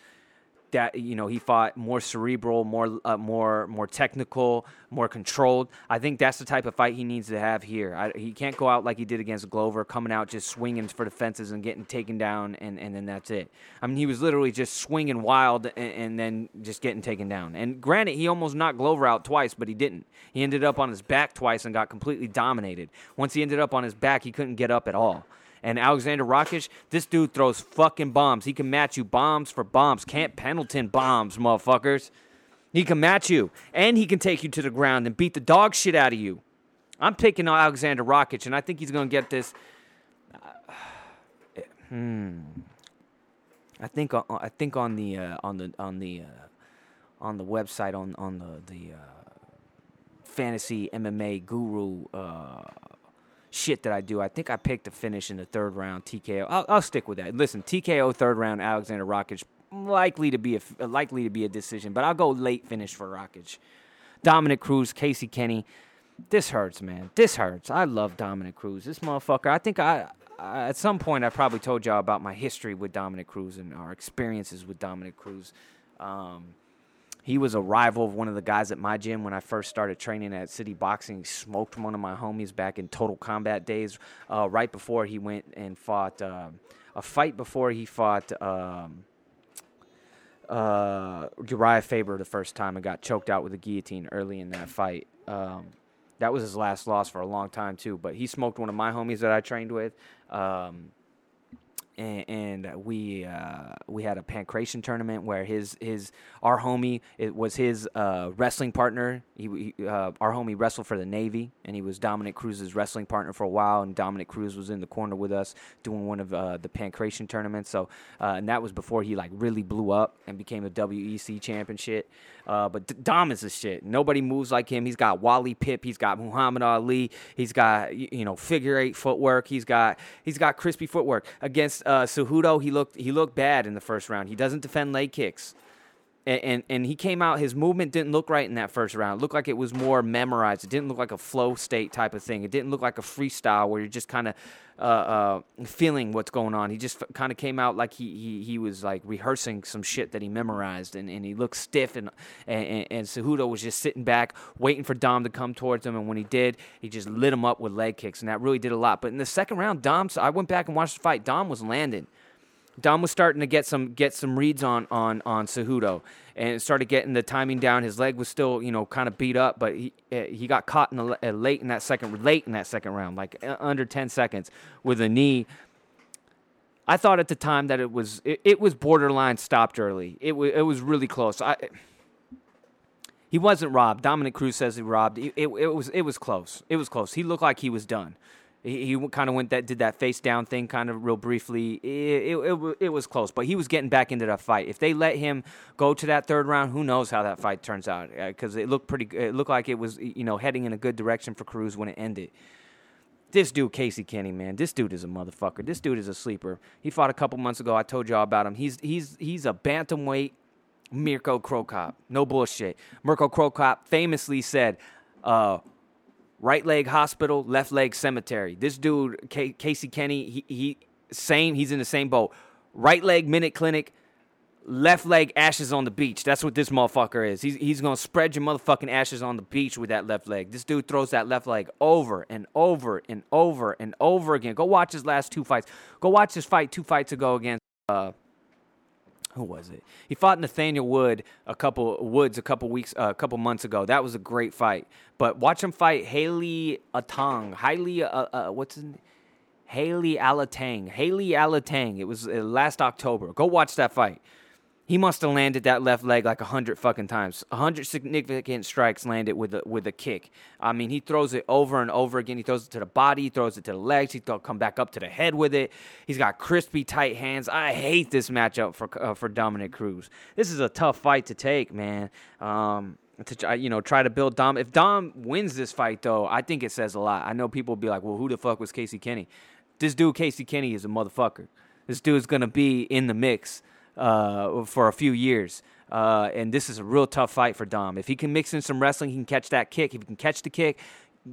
that you know he fought more cerebral, more uh, more more technical, more controlled. I think that's the type of fight he needs to have here. I, he can't go out like he did against Glover, coming out just swinging for the fences and getting taken down, and, and then that's it. I mean, he was literally just swinging wild and, and then just getting taken down. And granted, he almost knocked Glover out twice, but he didn't. He ended up on his back twice and got completely dominated. Once he ended up on his back, he couldn't get up at all. And Alexander Rakic, this dude throws fucking bombs. He can match you bombs for bombs. Camp Pendleton bombs, motherfuckers. He can match you. And he can take you to the ground and beat the dog shit out of you. I'm picking Alexander Rakic, and I think he's going to get this. Uh, hmm. I think uh, I think on the uh, on the on the uh, on the website on on the the uh, fantasy MMA guru uh, shit that I do. I think I picked to finish in the third round TKO. I'll, I'll stick with that. Listen, TKO third round Alexander Rakic likely to be a likely to be a decision, but I'll go late finish for Rakic. Dominick Cruz, Casey Kenney. This hurts, man. This hurts. I love Dominick Cruz. This motherfucker. I think I, I at some point I probably told y'all about my history with Dominick Cruz and our experiences with Dominick Cruz. Um, he was a rival of one of the guys at my gym when I first started training at City Boxing. He smoked one of my homies back in Total Combat days, uh, right before he went and fought uh, a fight before he fought um, uh, Uriah Faber the first time and got choked out with a guillotine early in that fight. Um, that was his last loss for a long time too. But he smoked one of my homies that I trained with. Um, and, and we uh, we had a pankration tournament where his his our homie it was his uh, wrestling partner. He, he uh, our homie wrestled for the Navy, and he was Dominick Cruz's wrestling partner for a while. And Dominick Cruz was in the corner with us doing one of uh, the pankration tournaments. So uh, and that was before he like really blew up and became a WEC championship. Uh, but Dom is a shit. Nobody moves like him. He's got Wally Pip. He's got Muhammad Ali. He's got you know figure eight footwork. He's got he's got crispy footwork against uh, Cejudo, he looked he looked bad in the first round. He doesn't defend leg kicks. And, and, he came out. His movement didn't look right in that first round. It looked like it was more memorized. It didn't look like a flow state type of thing. It didn't look like a freestyle where you're just kind of uh, uh, feeling what's going on. He just f- kind of came out like he, he he was like rehearsing some shit that he memorized, and, and he looked stiff. And and, and Cejudo was just sitting back, waiting for Dom to come towards him. And when he did, he just lit him up with leg kicks, and that really did a lot. But in the second round, Dom, I went back and watched the fight. Dom was landing. Dom was starting to get some get some reads on on on Cejudo and started getting the timing down. His leg was still you know kind of beat up, but he eh, he got caught in the uh, late in that second late in that second round, like uh, under ten seconds with a knee. I thought at the time that it was it, it was borderline stopped early. It was it was really close. I he wasn't robbed. Dominick Cruz says he robbed. It, it, it was it was close. It was close. He looked like he was done. He, he kind of went that did that face down thing kind of real briefly. It, it, it, it, was close, but he was getting back into that fight. If they let him go to that third round, who knows how that fight turns out? Because uh, it looked pretty. It looked like it was you know heading in a good direction for Cruz when it ended. This dude, Casey Kenney, man, this dude is a motherfucker. This dude is a sleeper. He fought a couple months ago. I told y'all about him. He's he's he's a bantamweight Mirko Cro Cop. No bullshit. Mirko Cro Cop famously said. Uh, right leg hospital, left leg cemetery. This dude, K- Casey Kenney, he, he same. He's in the same boat. Right leg minute clinic, left leg ashes on the beach. That's what this motherfucker is. He's he's gonna spread your motherfucking ashes on the beach with that left leg. This dude throws that left leg over and over and over and over again. Go watch his last two fights. Go watch his fight two fights ago against. Uh, who was it? He fought Nathaniel Wood a couple Woods a couple weeks uh, a couple months ago. That was a great fight. But watch him fight Haley Atong. Haley uh, uh, what's his name? Heili Alateng. Heili Alateng. It was uh, last October. Go watch that fight. He must have landed that left leg like a hundred fucking times. A hundred significant strikes landed with a with a kick. I mean, he throws it over and over again. He throws it to the body. He throws it to the legs. He throw, come back up to the head with it. He's got crispy tight hands. I hate this matchup for uh, for Dominick Cruz. This is a tough fight to take, man. Um, to you know try to build Dom. If Dom wins this fight, though, I think it says a lot. I know people will be like, "Well, who the fuck was Casey Kenney?" This dude, Casey Kenney, is a motherfucker. This dude's gonna be in the mix uh, for a few years. Uh, and this is a real tough fight for Dom. If he can mix in some wrestling, he can catch that kick. If he can catch the kick,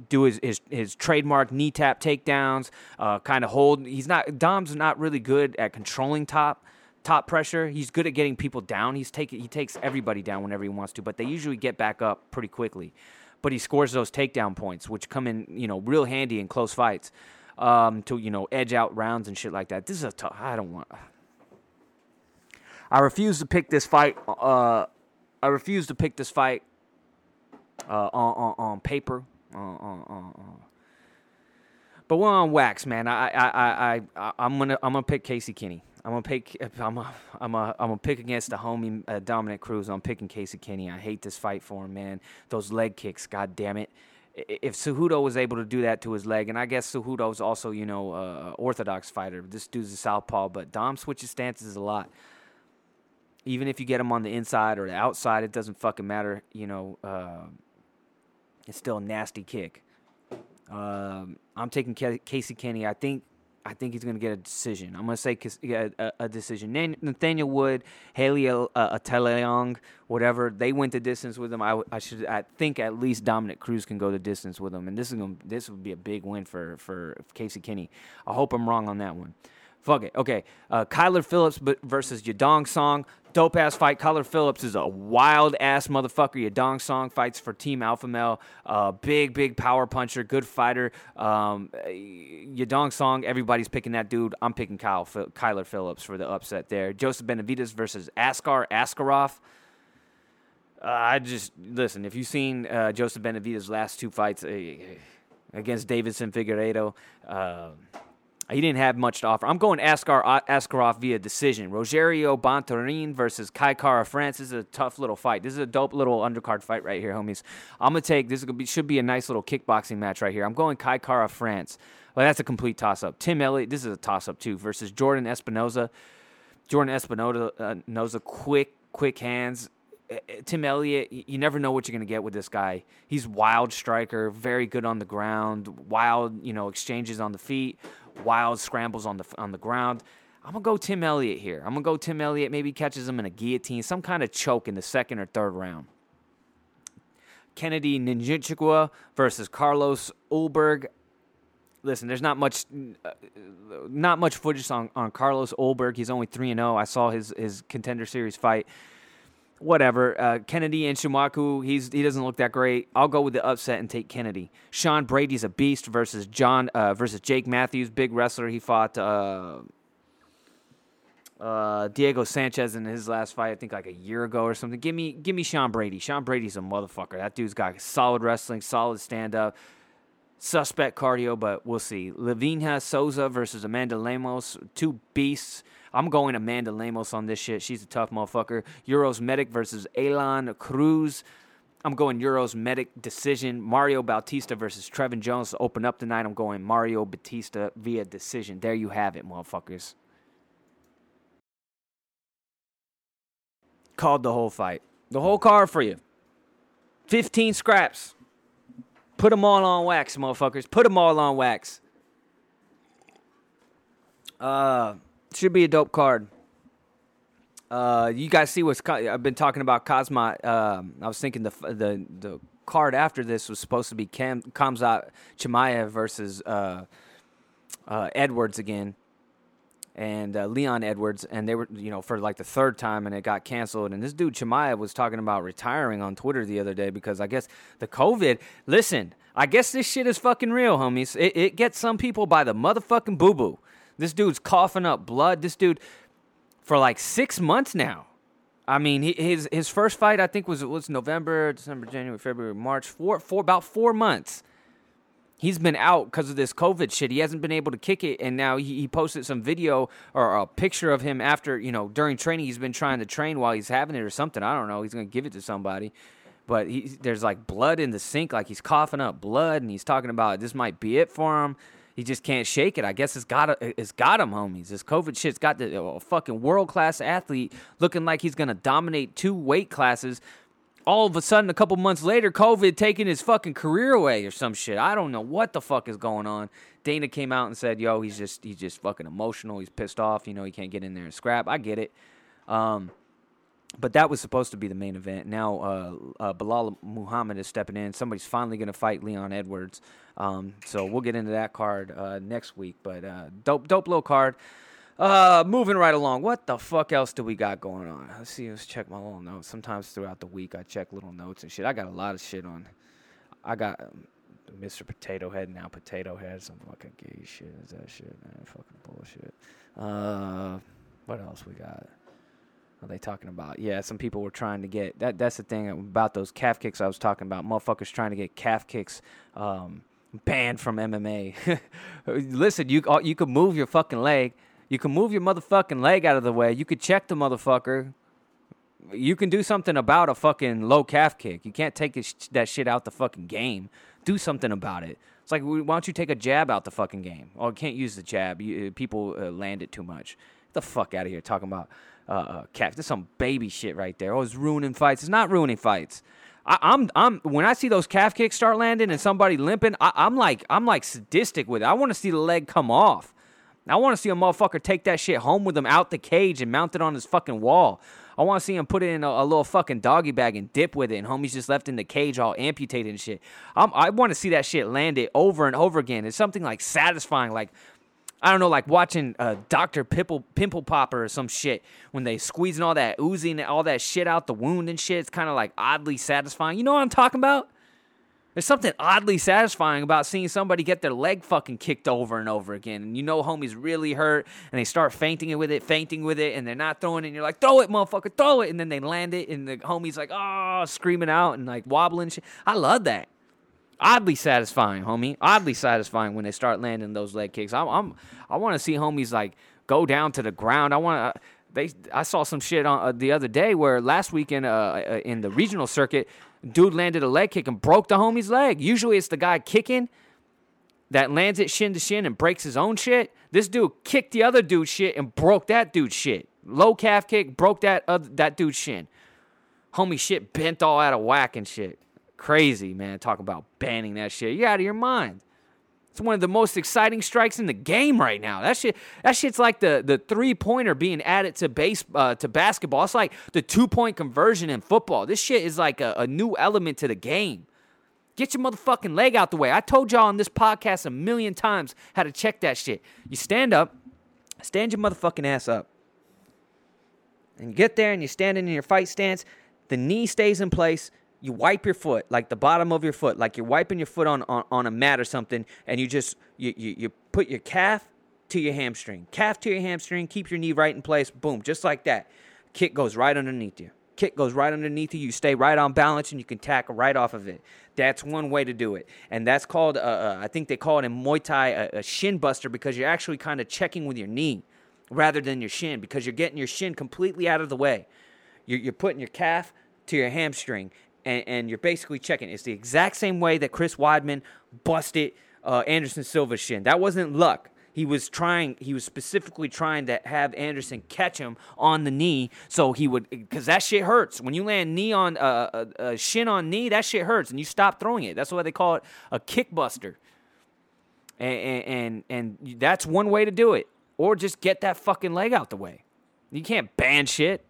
do his his, his trademark knee tap takedowns, uh, kind of hold. He's not Dom's not really good at controlling top top pressure. He's good at getting people down. He's take, he takes everybody down whenever he wants to, but they usually get back up pretty quickly. But he scores those takedown points, which come in you know real handy in close fights um, to you know edge out rounds and shit like that. This is a tough. I don't want. I refuse to pick this fight. Uh, I refuse to pick this fight uh, on, on, on paper. but we're on wax, man. I I I I I'm gonna I'm gonna pick Casey Kenney. I'm gonna pick I'm a, I'm a, I'm gonna pick against the homie uh, Dominick Cruz. I'm picking Casey Kenney. I hate this fight for him, man. Those leg kicks, god damn it. If Cejudo was able to do that to his leg, and I guess Cejudo's also, you know, uh, orthodox fighter. This dude's a southpaw, but Dom switches stances a lot even if you get him on the inside or the outside, it doesn't fucking matter. You know, uh, it's still a nasty kick. Um, I'm taking Casey Kenney. I think I think he's going to get a decision. I'm going to say a, a, decision. Nathaniel Wood, Haley uh, Ataleong, whatever, they went the distance with him. I, I should I think at least Dominick Cruz can go the distance with him, and this is gonna, this would be a big win for for Casey Kenney. I hope I'm wrong on that one. Fuck it. Okay. Uh, Kyler Phillips versus Yadong Song. Dope ass fight. Kyler Phillips is a wild ass motherfucker. Yadong Song fights for Team Alpha Male. Uh, big, big power puncher. Good fighter. Um, Yadong Song, everybody's picking that dude. I'm picking Kyle, Kyler Phillips for the upset there. Joseph Benavidez versus Askar Askarov. Uh, I just, listen, if you've seen uh, Joseph Benavidez' last two fights uh, against Davidson Figueiredo, uh, he didn't have much to offer. I'm going Askar Askarov via decision. Rogerio Bontorin versus Kai Kara France. This is a tough little fight. This is a dope little undercard fight right here, homies. I'm gonna take this. Be, should be a nice little kickboxing match right here. I'm going Kai Kara France. Well, that's a complete toss up. Tim Elliott. This is a toss up too versus Jordan Espinosa. Jordan Espinosa uh, knows a quick, quick hands. Uh, Tim Elliott, you never know what you're going to get with this guy. He's wild striker, very good on the ground, wild, you know, exchanges on the feet, wild scrambles on the on the ground. I'm gonna go Tim Elliott here. I'm gonna go Tim Elliott. Maybe catches him in a guillotine, some kind of choke in the second or third round. Kennedy Nzechukwu versus Carlos Ulberg. Listen, there's not much, uh, not much footage on, on Carlos Ulberg. He's only three and zero. I saw his his contender series fight. Whatever. Uh, Kennedy Nzechukwu, he's he doesn't look that great. I'll go with the upset and take Kennedy. Sean Brady's a beast versus John uh, versus Jake Matthews, big wrestler. He fought uh, uh, Diego Sanchez in his last fight, I think like a year ago or something. Give me, give me Sean Brady. Sean Brady's a motherfucker. That dude's got solid wrestling, solid stand up, suspect cardio, but we'll see. Livinha Souza versus Amanda Lemos, two beasts. I'm going Amanda Lemos on this shit. She's a tough motherfucker. Uros Medic versus Aalon Cruz. I'm going Uros Medic decision. Mario Bautista versus Trevin Jones to open up tonight. I'm going Mario Bautista via decision. There you have it, motherfuckers. called the whole fight. The whole card for you. 15 scraps. Put them all on wax, motherfuckers. Put them all on wax. Uh, should be a dope card. Uh, you guys see what's I've been talking about Cosma. Uh, I was thinking the the the card after this was supposed to be Cam, Khamzat Chimaev versus uh, uh, Edwards again and uh, Leon Edwards, and they were, you know, for like the third time, and it got canceled. And this dude Chimaev was talking about retiring on Twitter the other day because I guess the COVID. Listen, I guess this shit is fucking real, homies. It, it gets some people by the motherfucking boo boo. This dude's coughing up blood. This dude, for like six months now. I mean, his his first fight I think was was November, December, January, February, March, four four about four months he's been out because of this COVID shit. He hasn't been able to kick it, and now he, he, posted some video or a picture of him after you know during training. He's been trying to train while he's having it or something. I don't know. He's gonna give it to somebody, but he, there's like blood in the sink, like he's coughing up blood, and he's talking about this might be it for him. He just can't shake it. I guess it's got it's got him, homies. This COVID shit's got the fucking world class athlete looking like he's gonna dominate two weight classes all of a sudden, a couple months later, COVID taking his fucking career away or some shit. I don't know what the fuck is going on. Dana came out and said, "Yo, he's just he's just fucking emotional. He's pissed off. You know, he can't get in there and scrap. I get it." Um, but that was supposed to be the main event. Now, uh, uh, Belal Muhammad is stepping in. Somebody's finally going to fight Leon Edwards. Um, so we'll get into that card uh, next week. But uh, dope, dope little card. Uh, moving right along. What the fuck else do we got going on? Let's see. Let's check my little notes. Sometimes throughout the week, I check little notes and shit. I got a lot of shit on. I got um, Mr. Potato Head now. Potato Head. Some fucking gay shit. Is that shit, man? Fucking bullshit. Uh, what else we got? Are they talking about? Yeah, some people were trying to get that. That's the thing about those calf kicks I was talking about. Motherfuckers trying to get calf kicks. Um, banned from MMA. Listen, you you could move your fucking leg you can move your motherfucking leg out of the way. You could check the motherfucker. You can do something about a fucking low calf kick. You can't take that shit out the fucking game. Do something about it. It's like, why don't you take a jab out the fucking game? Oh, can't use the jab. You, uh, people uh, land it too much. Get the fuck out of here talking about uh, uh, calf. This some baby shit right there. Oh, it's ruining fights. It's not ruining fights. I, am I'm, I'm when I see those calf kicks start landing and somebody limping, I, I'm like I'm like sadistic with it. I want to see the leg come off. I want to see a motherfucker take that shit home with him out the cage and mount it on his fucking wall. I want to see him put it in a, a, little fucking doggy bag and dip with it, and homie's just left in the cage all amputated and shit. I'm, i want to see that shit landed over and over again. It's something like satisfying, like I don't know, like watching uh, Doctor Pimple Pimple Popper or some shit when they squeezing all that oozing all that shit out the wound and shit. It's kind of like oddly satisfying. You know what I'm talking about? There's something oddly satisfying about seeing somebody get their leg fucking kicked over and over again. And you know homie's really hurt and they start fainting with it, fainting with it, and they're not throwing it. And you're like, throw it, motherfucker, throw it. And then they land it and the homie's like, oh, screaming out and like wobbling shit. I love that. Oddly satisfying, homie. Oddly satisfying when they start landing those leg kicks. I'm, I'm I want to see homies like go down to the ground. I want to. They, I saw some shit on uh, the other day where last weekend uh, uh, in the regional circuit, Dude landed a leg kick and broke the homie's leg. Usually it's the guy kicking that lands it shin to shin and breaks his own shit. This dude kicked the other dude's shit and broke that dude's shit. Low calf kick, broke that other, that dude's shin. Homie shit bent all out of whack and shit. Crazy, man. Talk about banning that shit. You're out of your mind. It's one of the most exciting strikes in the game right now. That shit, that shit's like the, the three pointer being added to base uh, to basketball. It's like the two point conversion in football. This shit is like a, a new element to the game. Get your motherfucking leg out the way. I told y'all on this podcast a million times how to check that shit. You stand up, stand your motherfucking ass up, and you get there and you're standing in your fight stance. The knee stays in place you wipe your foot, like the bottom of your foot, like you're wiping your foot on, on, on a mat or something, and you just you, you, you put your calf to your hamstring. Calf to your hamstring, keep your knee right in place, boom, just like that. Kick goes right underneath you. Kick goes right underneath you. You stay right on balance and you can tackle right off of it. That's one way to do it. And that's called, uh, uh, I think they call it in Muay Thai a, a shin buster because you're actually kind of checking with your knee rather than your shin because you're getting your shin completely out of the way. You're, you're putting your calf to your hamstring and, and you're basically checking. It's the exact same way that Chris Weidman busted uh, Anderson Silva's shin. That wasn't luck. He was trying. He was specifically trying to have Anderson catch him on the knee, so he would, because that shit hurts. When you land knee on uh, uh, uh, shin on knee, that shit hurts, and you stop throwing it. That's why they call it a kick buster. And, and and that's one way to do it, or just get that fucking leg out the way. You can't ban shit.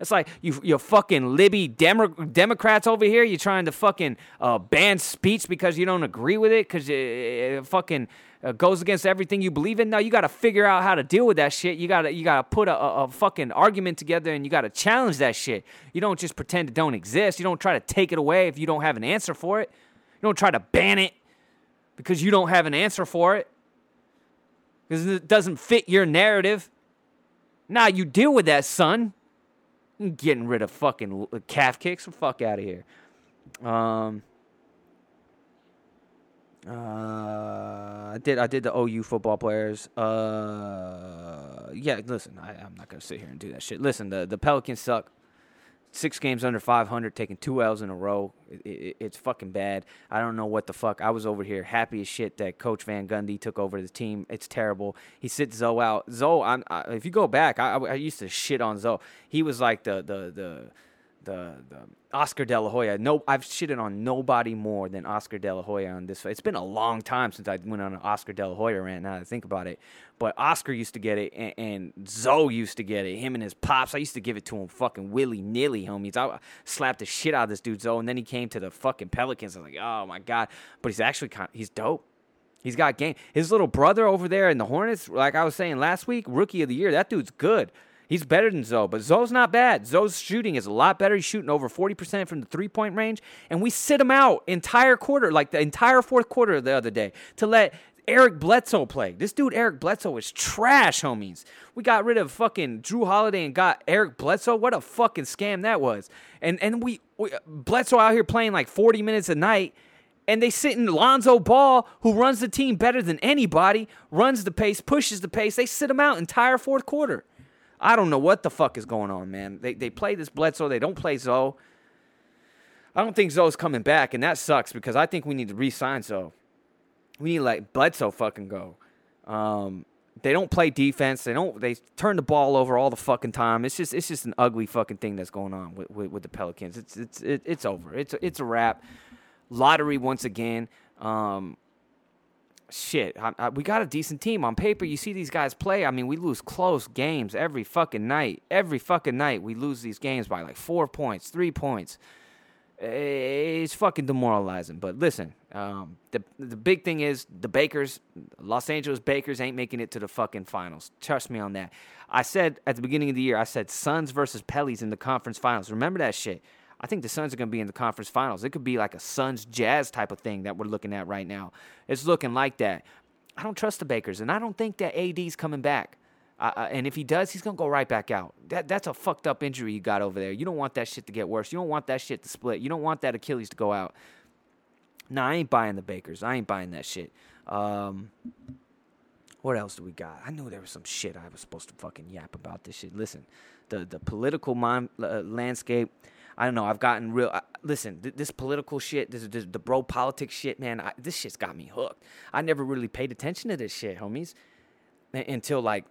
It's like you, you fucking Libby Demo- Democrats over here. You're trying to fucking uh, ban speech because you don't agree with it because it, it, fucking uh, goes against everything you believe in. Now you got to figure out how to deal with that shit. You got to you got to put a, a, a fucking argument together and you got to challenge that shit. You don't just pretend it don't exist. You don't try to take it away if you don't have an answer for it. You don't try to ban it because you don't have an answer for it because it doesn't fit your narrative. Now you deal with that, son getting rid of fucking calf kicks. The fuck out of here. Um. Uh, I did. I did the OU football players. Uh, yeah. Listen, I, I'm not gonna sit here and do that shit. Listen, the the Pelicans suck six games under 500, taking two L's in a row. It, it, it's fucking bad. I don't know what the fuck. I was over here happy as shit that Coach Van Gundy took over the team. It's terrible. He sits Zoe out. Zoe, I, if you go back, I, I, used to shit on Zoe. He was like the the the the, the Oscar De La Hoya. No, I've shitted on nobody more than Oscar De La Hoya on this. It's been a long time since I went on an Oscar De La Hoya rant. Now that I think about it, but Oscar used to get it, and, and Zoe used to get it. Him and his pops. I used to give it to him fucking willy nilly, homies. I slapped the shit out of this dude Zoe, and then he came to the fucking Pelicans. I was like, oh my god. But he's actually kind. He's dope. He's got game. His little brother over there in the Hornets, like I was saying last week, rookie of the year. That dude's good. He's better than Zoe, but Zoe's not bad. Zoe's shooting is a lot better. He's shooting over 40% from the three point range, and we sit him out entire quarter, like the entire fourth quarter the other day, to let Eric Bledsoe play. This dude, Eric Bledsoe, is trash, homies. We got rid of fucking Jrue Holiday and got Eric Bledsoe. What a fucking scam that was. And and we, we Bledsoe out here playing like 40 minutes a night and they sit in Lonzo Ball, who runs the team better than anybody, runs the pace, pushes the pace. They sit him out entire fourth quarter. I don't know what the fuck is going on, man. They they play this Bledsoe, they don't play Zoe. I don't think Zoe's coming back, and that sucks because I think we need to re-sign Zoe. We need to let Bledsoe fucking go. Um, they don't play defense. They don't. They turn the ball over all the fucking time. It's just it's just an ugly fucking thing that's going on with, with, with the Pelicans. It's it's it, it's over. It's it's a wrap. Lottery once again. Um, shit, I, I, we got a decent team on paper. You see these guys play. I mean, we lose close games every fucking night. Every fucking night, we lose these games by like four points, three points. It's fucking demoralizing. But listen, um, the the big thing is the Bakers, Los Angeles Bakers, ain't making it to the fucking finals. Trust me on that. I said at the beginning of the year, I said Suns versus Pellies in the conference finals. Remember that shit. I think the Suns are going to be in the conference finals. It could be like a Suns Jazz type of thing that we're looking at right now. It's looking like that. I don't trust the Bakers, and I don't think that AD's coming back. Uh, and if he does, he's gonna go right back out. That that's a fucked up injury you got over there. You don't want that shit to get worse. You don't want that shit to split. You don't want that Achilles to go out. Nah, I ain't buying the Bakers. I ain't buying that shit. Um, what else do we got? I knew there was some shit I was supposed to fucking yap about this shit. Listen, the the political uh, landscape I don't know. I've gotten real. Uh, listen, th- this political shit, this, this, the bro politics shit, man. I, this shit's got me hooked. I never really paid attention to this shit, homies, until like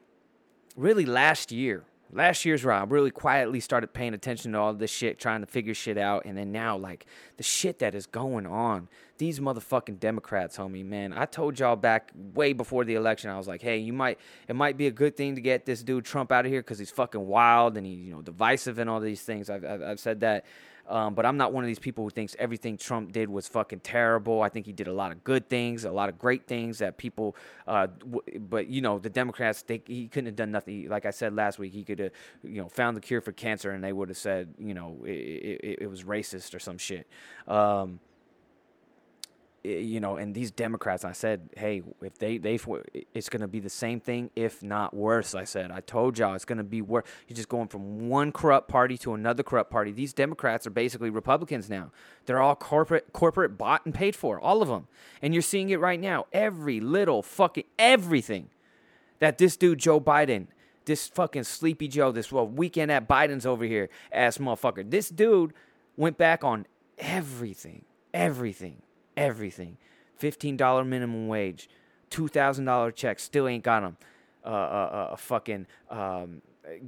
really last year. Last year's I really quietly started paying attention to all this shit, trying to figure shit out, and then now like the shit that is going on, these motherfucking Democrats, homie, man. I told y'all back way before the election, I was like, hey, you might, it might be a good thing to get this dude Trump out of here because he's fucking wild and he's, you know, divisive and all these things. I've, I've, I've said that. Um, but I'm not one of these people who thinks everything Trump did was fucking terrible. I think he did a lot of good things, a lot of great things that people. Uh, w- but you know, the Democrats, they, he couldn't have done nothing. Like I said last week, he could have, you know, found the cure for cancer, and they would have said, you know, it, it, it was racist or some shit. Um, Eh, you know, and these Democrats, I said, hey, if they they it's going to be the same thing, if not worse. I said, I told y'all it's going to be worse. You're just going from one corrupt party to another corrupt party. These Democrats are basically Republicans now. They're all corporate corporate bought and paid for, all of them, and you're seeing it right now. Every little fucking everything that this dude Joe Biden. This fucking sleepy Joe, this well weekend at Biden's over here ass motherfucker. This dude went back on everything, everything everything. $15 minimum wage, $2,000 check, still ain't got them. Uh, uh, uh, fucking um,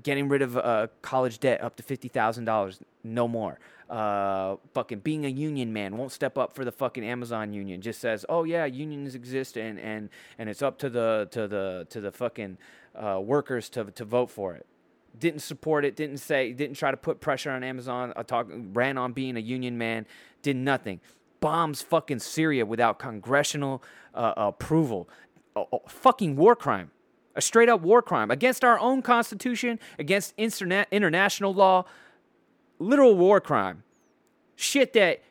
getting rid of uh, college debt up to $50,000, no more. Uh, fucking being a union man won't step up for the fucking Amazon union. Just says, "Oh yeah, unions exist and and and it's up to the to the to the fucking uh, workers to to vote for it." Didn't support it. Didn't say. Didn't try to put pressure on Amazon. I talk ran on being a union man. Did nothing bombs fucking Syria without congressional uh, approval. A, a fucking war crime. A straight up war crime against our own constitution, against interna- international law. Literal war crime. Shit that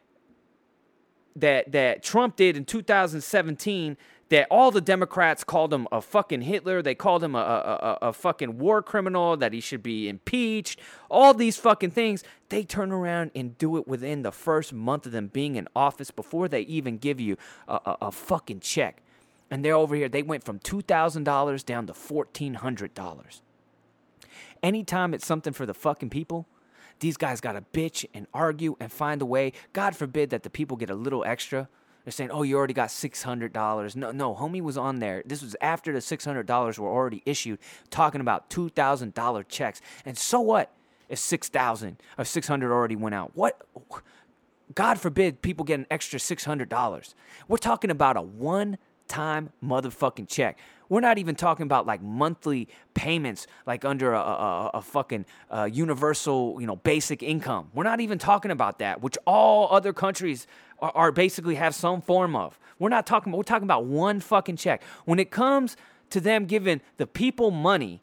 that that Trump did in 2017 that all the Democrats called him a fucking Hitler. They called him a, a, a, a, fucking war criminal, that he should be impeached. All these fucking things. They turn around and do it within the first month of them being in office before they even give you a, a fucking check. And they're over here. They went from $2,000 down to $1,400. Anytime it's something for the fucking people, these guys got to bitch and argue and find a way. God forbid that the people get a little extra they're saying, "Oh, you already got six hundred dollars." No, no, homie was on there. This was after the six hundred dollars were already issued, talking about two thousand dollar checks. And so what if six thousand or six hundred already went out? What? God forbid people get an extra six hundred dollars. We're talking about a one time motherfucking check. We're not even talking about like monthly payments, like under a, a, a fucking uh, universal, you know, basic income. We're not even talking about that, which all other countries are, are basically have some form of. We're not talking. We're talking about one fucking check. When it comes to them giving the people money,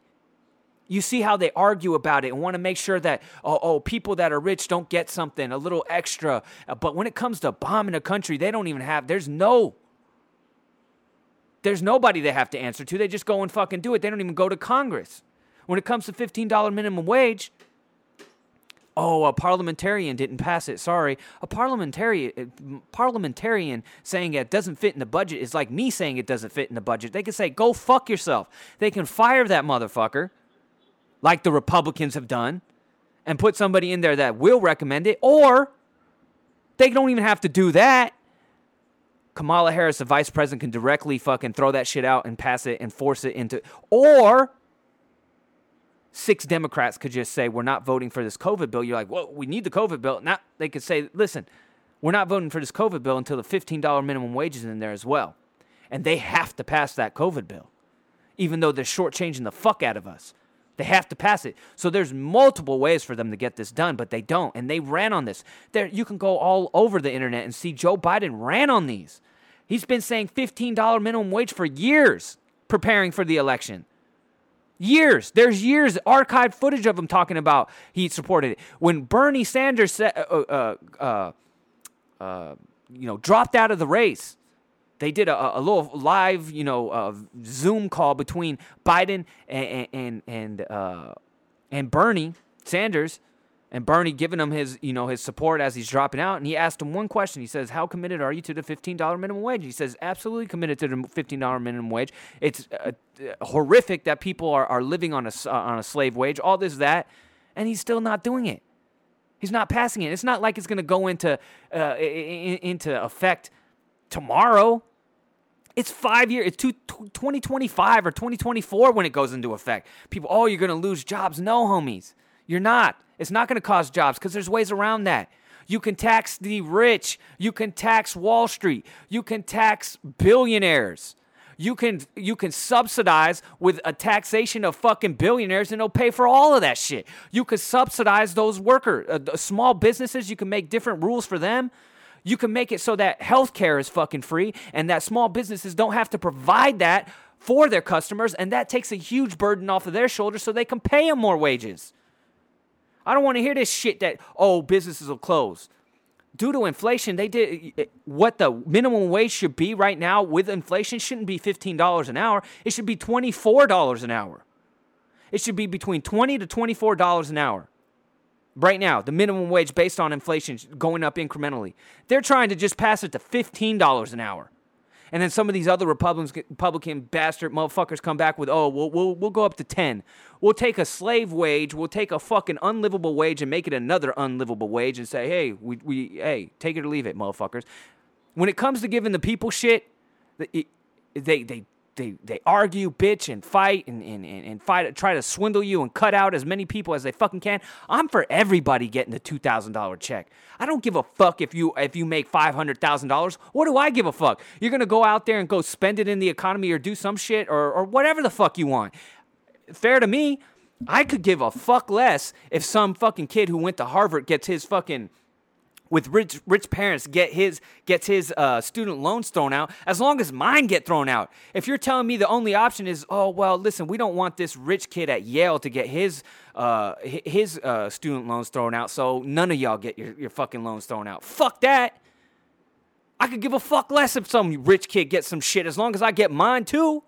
you see how they argue about it and want to make sure that oh, oh, people that are rich don't get something a little extra but when it comes to bombing a country they don't even have there's no there's nobody they have to answer to. They just go and fucking do it. They don't even go to Congress. When it comes to $15 minimum wage, oh, a parliamentarian didn't pass it. Sorry. A parliamentarian parliamentarian saying it doesn't fit in the budget is like me saying it doesn't fit in the budget. They can say, "Go fuck yourself." They can fire that motherfucker like the Republicans have done and put somebody in there that will recommend it or they don't even have to do that. Kamala Harris, the vice president, can directly fucking throw that shit out and pass it and force it into, or six Democrats could just say, we're not voting for this COVID bill. You're like, well, we need the COVID bill. Now they could say, listen, we're not voting for this COVID bill until the $15 minimum wage is in there as well. And they have to pass that COVID bill, even though they're shortchanging the fuck out of us. They have to pass it. So there's multiple ways for them to get this done, but they don't. And they ran on this. There, you can go all over the internet and see Joe Biden ran on these. He's been saying $15 minimum wage for years preparing for the election. Years. There's years archived footage of him talking about he supported it. When Bernie Sanders said, uh, uh, uh, uh, you know, dropped out of the race, they did a, a little live, you know, uh, Zoom call between Biden and and and, uh, and Bernie Sanders and Bernie giving him his, you know, his support as he's dropping out. And he asked him one question. He says, "How committed are you to the fifteen dollar minimum wage?" He says, "Absolutely committed to the fifteen dollar minimum wage. It's uh, horrific that people are, are living on a uh, on a slave wage. All this that, and he's still not doing it. He's not passing it. It's not like it's going to go into uh, into effect tomorrow. It's five years. It's two, 2025 or 2024 when it goes into effect. People, oh, you're going to lose jobs. No, homies, you're not. It's not going to cause jobs because there's ways around that. You can tax the rich. You can tax Wall Street. You can tax billionaires. You can you can subsidize with a taxation of fucking billionaires and they'll pay for all of that shit. You can subsidize those worker uh, small businesses. You can make different rules for them. You can make it so that healthcare is fucking free and that small businesses don't have to provide that for their customers and that takes a huge burden off of their shoulders so they can pay them more wages. I don't want to hear this shit that oh businesses will close due to inflation, they did eh, what the minimum wage should be right now with inflation shouldn't be $15 an hour. It should be $24 an hour. It should be between 20 to $24 an hour. Right now, the minimum wage based on inflation going up incrementally. They're trying to just pass it to $15 an hour. And then some of these other Republicans, Republican bastard motherfuckers come back with, oh, we'll, we'll, we'll go up to 10. We'll take a slave wage, we'll take a fucking unlivable wage and make it another unlivable wage and say, hey, we, we hey, take it or leave it, motherfuckers. When it comes to giving the people shit, they, they, they they they argue, bitch, and fight and, and, and fight try to swindle you and cut out as many people as they fucking can. I'm for everybody getting the two thousand dollar check. I don't give a fuck if you if you make five hundred thousand dollars. What do I give a fuck? You're gonna go out there and go spend it in the economy or do some shit or or whatever the fuck you want. Fair to me. I could give a fuck less if some fucking kid who went to Harvard gets his fucking with rich rich parents get his gets his uh, student loans thrown out as long as mine get thrown out. If you're telling me the only option is oh well listen we don't want this rich kid at yale to get his uh, his uh, student loans thrown out so none of y'all get your, your fucking loans thrown out. Fuck that. I could give a fuck less if some rich kid gets some shit as long as i get mine too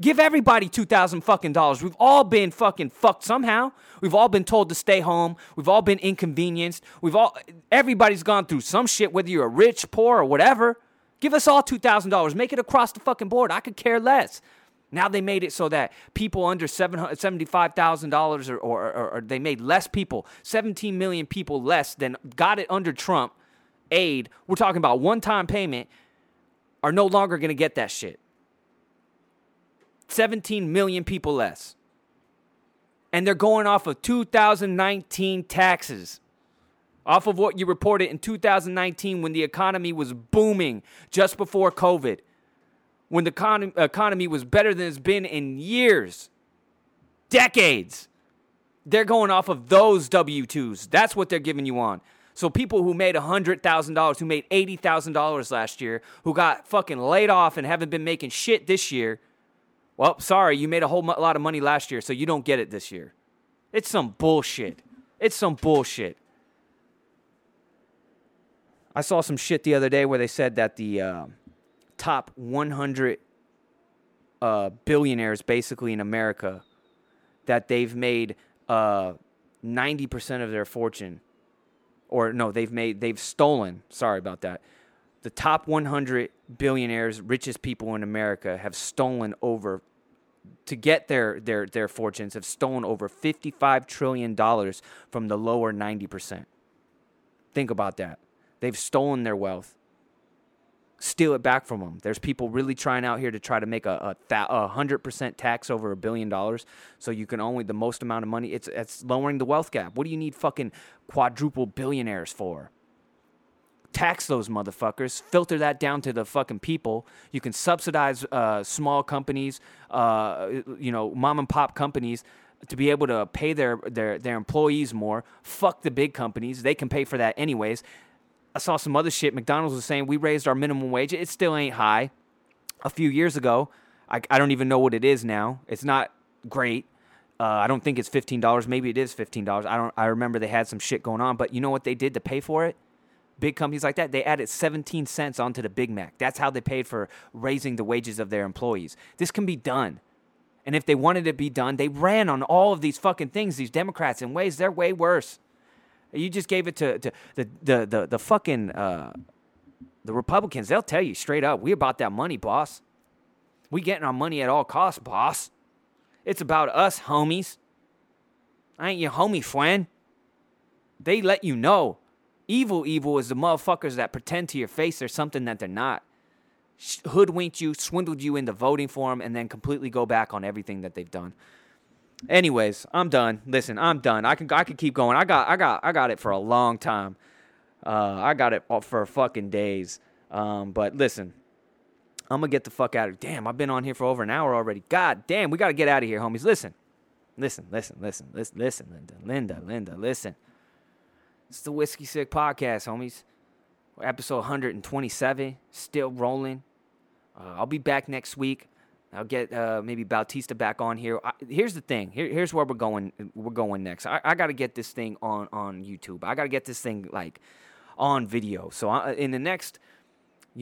Give everybody two thousand fucking dollars. We've all been fucking fucked somehow. We've all been told to stay home. We've all been inconvenienced. We've all everybody's gone through some shit, whether you're rich, poor, or whatever. Give us all two thousand dollars. Make it across the fucking board. I could care less. Now they made it so that people under $75,000 or, or, or, or they made less people, 17 million people less than got it under Trump aid. We're talking about one time payment, are no longer going to get that shit. 17 million people less. And they're going off of 2019 taxes. Off of what you reported in 2019 when the economy was booming just before COVID. When the con- economy was better than it's been in years, decades. They're going off of those W 2s. That's what they're giving you on. So people who made $100,000, who made $80,000 last year, who got fucking laid off and haven't been making shit this year, well, sorry, you made a whole lot of money last year, so you don't get it this year. It's some bullshit. It's some bullshit. I saw some shit the other day where they said that the uh, top 100 uh, billionaires, basically in America, that they've made uh, 90% of their fortune, or no, they've made, they've stolen. Sorry about that the top 100 billionaires, richest people in America have stolen over to get their their their fortunes have stolen over 55 trillion dollars from the lower 90%. Think about that. They've stolen their wealth. Steal it back from them. There's people really trying out here to try to make a, a, 100% tax over a billion dollars so you can only the most amount of money. It's, it's lowering the wealth gap. What do you need fucking quadruple billionaires for? Tax those motherfuckers, filter that down to the fucking people. You can subsidize uh, small companies, uh, you know, mom and pop companies to be able to pay their, their, their employees more. Fuck the big companies. They can pay for that anyways. I saw some other shit. McDonald's was saying we raised our minimum wage. It still ain't high. A few years ago, I, I don't even know what it is now. It's not great. Uh, I don't think it's fifteen dollars. Maybe it is fifteen dollars. I don't. I remember they had some shit going on, but you know what they did to pay for it? Big companies like that, they added 17 cents onto the Big Mac. That's how they paid for raising the wages of their employees. This can be done. And if they wanted it to be done, they ran on all of these fucking things, these Democrats, in ways they're way worse. You just gave it to, to the, the, the, the fucking uh, the Republicans. They'll tell you straight up, we about that money, boss. We getting our money at all costs, boss. It's about us, homies. I ain't your homie, friend. They let you know Evil, evil is the motherfuckers that pretend to your face they're something that they're not. Hoodwinked you, swindled you into voting for them, and then completely go back on everything that they've done. Anyways, I'm done. Listen, I'm done. I can I can keep going. I got I got I got it for a long time. Uh, I got it for fucking days. Um, but listen, I'm gonna get the fuck out of here. Damn, I've been on here for over an hour already. God damn, we gotta get out of here, homies. Listen, listen, listen, listen, listen, listen, Linda, Linda, Linda, listen. It's the Whiskey Sick Podcast, homies. Episode 127, still rolling. Uh, I'll be back next week. I'll get uh, maybe Bautista back on here. I, here's the thing. Here, here's where we're going. We're going next. I, I got to get this thing on on YouTube. I got to get this thing like on video. So I, in the next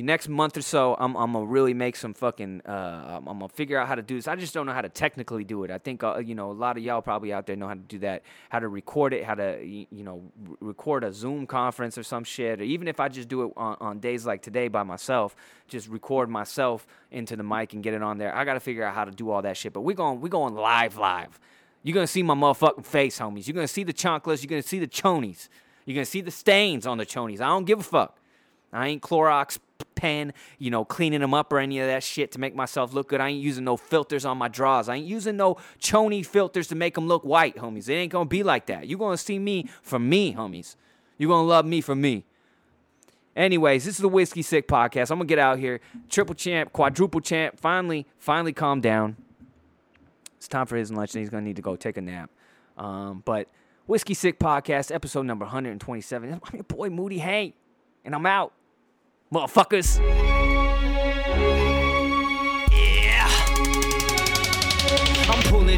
next month or so, I'm, I'm gonna really make some fucking. Uh, I'm, gonna figure out how to do this. I just don't know how to technically do it. I think uh, you know a lot of y'all probably out there know how to do that. How to record it. How to you know record a Zoom conference or some shit. Or even if I just do it on, on days like today by myself, just record myself into the mic and get it on there. I gotta figure out how to do all that shit. But we going we going live live. You're gonna see my motherfucking face, homies. You're gonna see the chonklers. You're gonna see the chonies. You're gonna see the stains on the chonies. I don't give a fuck. I ain't Clorox pen, you know, cleaning them up or any of that shit to make myself look good. I ain't using no filters on my drawers. I ain't using no chony filters to make them look white, homies. It ain't gonna be like that. you gonna see me for me, homies. you gonna love me for me. Anyways, this is the Whiskey Sick Podcast. I'm gonna get out here. Triple champ, quadruple champ, finally, finally calm down. It's time for his lunch and he's gonna need to go take a nap. Um, but Whiskey Sick Podcast, episode number 127. I'm your boy Moody Hank, and I'm out motherfuckers.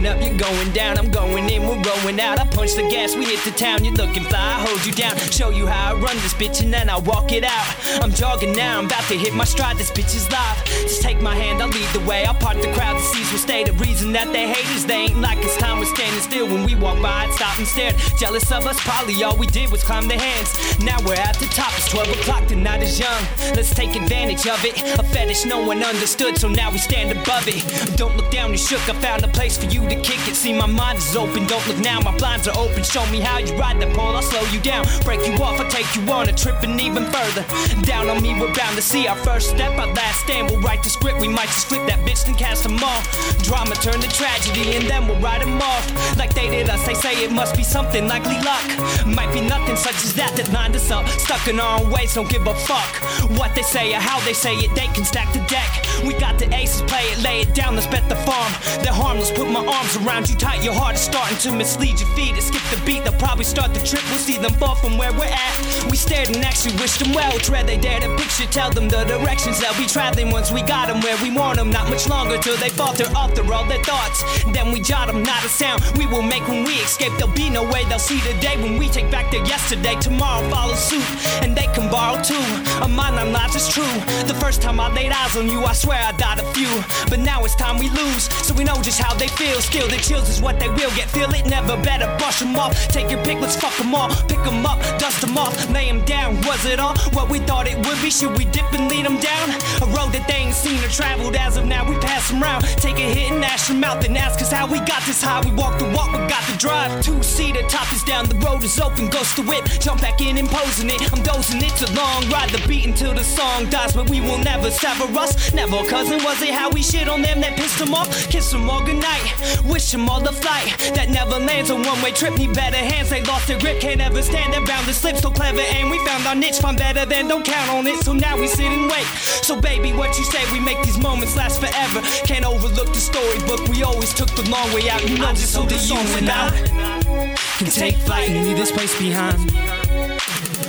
Up, you're going down. I'm going in, we're rolling out. I punch the gas, we hit the town. You're looking fly, I hold you down. Show you how I run this bitch and then I walk it out. I'm jogging now, I'm about to hit my stride. This bitch is live. Just take my hand, I'll lead the way. I'll part the crowd, the seas will stay. The reason that they hate us, they ain't like us. Time was standing still when we walk by. I'd stop and stared. Jealous of us, probably all we did was climb the hands. Now we're at the top, it's 12 o'clock, the night is young. Let's take advantage of it. A fetish no one understood, so now we stand above it. Don't look down, you shook. I found a place for you to kick it. See, my mind is open. Don't look now, my blinds are open. Show me how you ride the pole. I'll slow you down, break you off. I'll take you on a trip and even further. Down on me, we're bound to see our first step. Our last stand, we'll write the script. We might just flip that bitch and cast them off. Drama turn to tragedy, and then we'll write them off. Like they did us, they say it must be something likely luck. Might be nothing such as that that lined us up. Stuck in our own ways, don't give a fuck. What they say or how they say it, they can stack the deck. We got the aces, play it, lay it down, let's bet the farm. They're harmless, put my arms around you tight. Your heart is starting to mislead your feet. It skip the beat, they'll probably start the trip. We'll see them fall from where we're at. We stared and actually wished them well. Tread they dare to picture, tell them the directions they'll be traveling once we got them where we want them. Not much longer till they falter after all their thoughts. Then we jot them, not a sound we will make when we escape. There'll be no way they'll see the day when we take back their yesterday. Tomorrow follow suit, and they can borrow too. A mind on lies is true. The first time I laid eyes on you, I swear I died a few. But now it's time we lose, so we know just how they feel. Skill that chills is what they will get. Feel it, never better brush them off. Take your pick, let's fuck them all. Pick them up, dust them off, lay them down. Was it all what we thought it would be? Should we dip and lead them down? A road that they ain't seen or traveled as of now. We pass them round. Take a hit and ash them out, then ask us how we got this high. We walk the walk, we got the drive. Two seater, top is down, the road is open. Ghost the whip, jump back in, imposing it. I'm dozing, it's a long ride. The beat until the song dies, but we will never sever us. Never, cousin, was it how we shit on them that pissed them off? Kiss them all goodnight, wish them all the flight that never lands. A one way trip, need better hands. They lost their grip, can't ever stand their bound. The slip so clever, and we found our niche. Find better than don't count on it. So now we sit and wait. So, baby, what you say? We make these moments last forever. Can't overlook the storybook. We always took the long way out. You know, I just hope that you and I can take flight and leave this place behind.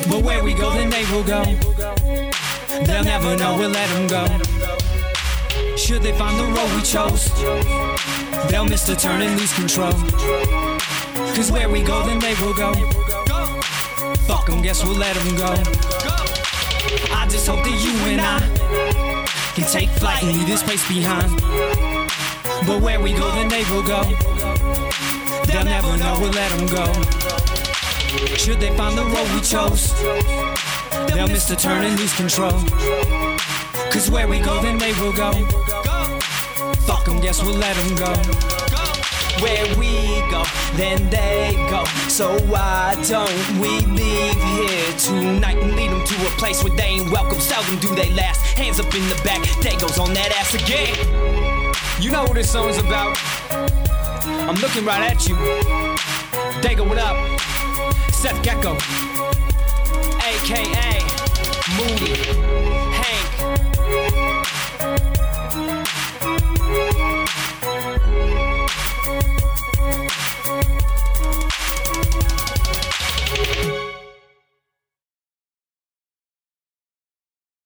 But where we go, then they will go. They'll never know, we'll let them go. Should they find the road we chose, they'll miss the turn and lose control. Cause where we go, then they will go. Fuck them, guess we'll let them go. I just hope that you and I can take flight and leave this place behind. But where we go, then they will go. They'll never know, we'll let them go. Should they find the road we chose, they'll miss the turn and lose control. Cause where we go, then they will go. Fuck them, guess we'll let them go. Where we go, then they go. So why don't we leave here tonight and lead them to a place where they ain't welcome? Seldom do they last. Hands up in the back, they goes on that ass again. You know what this song's about. I'm looking right at you. Dago, what up? Seth Gecko, aka Moody.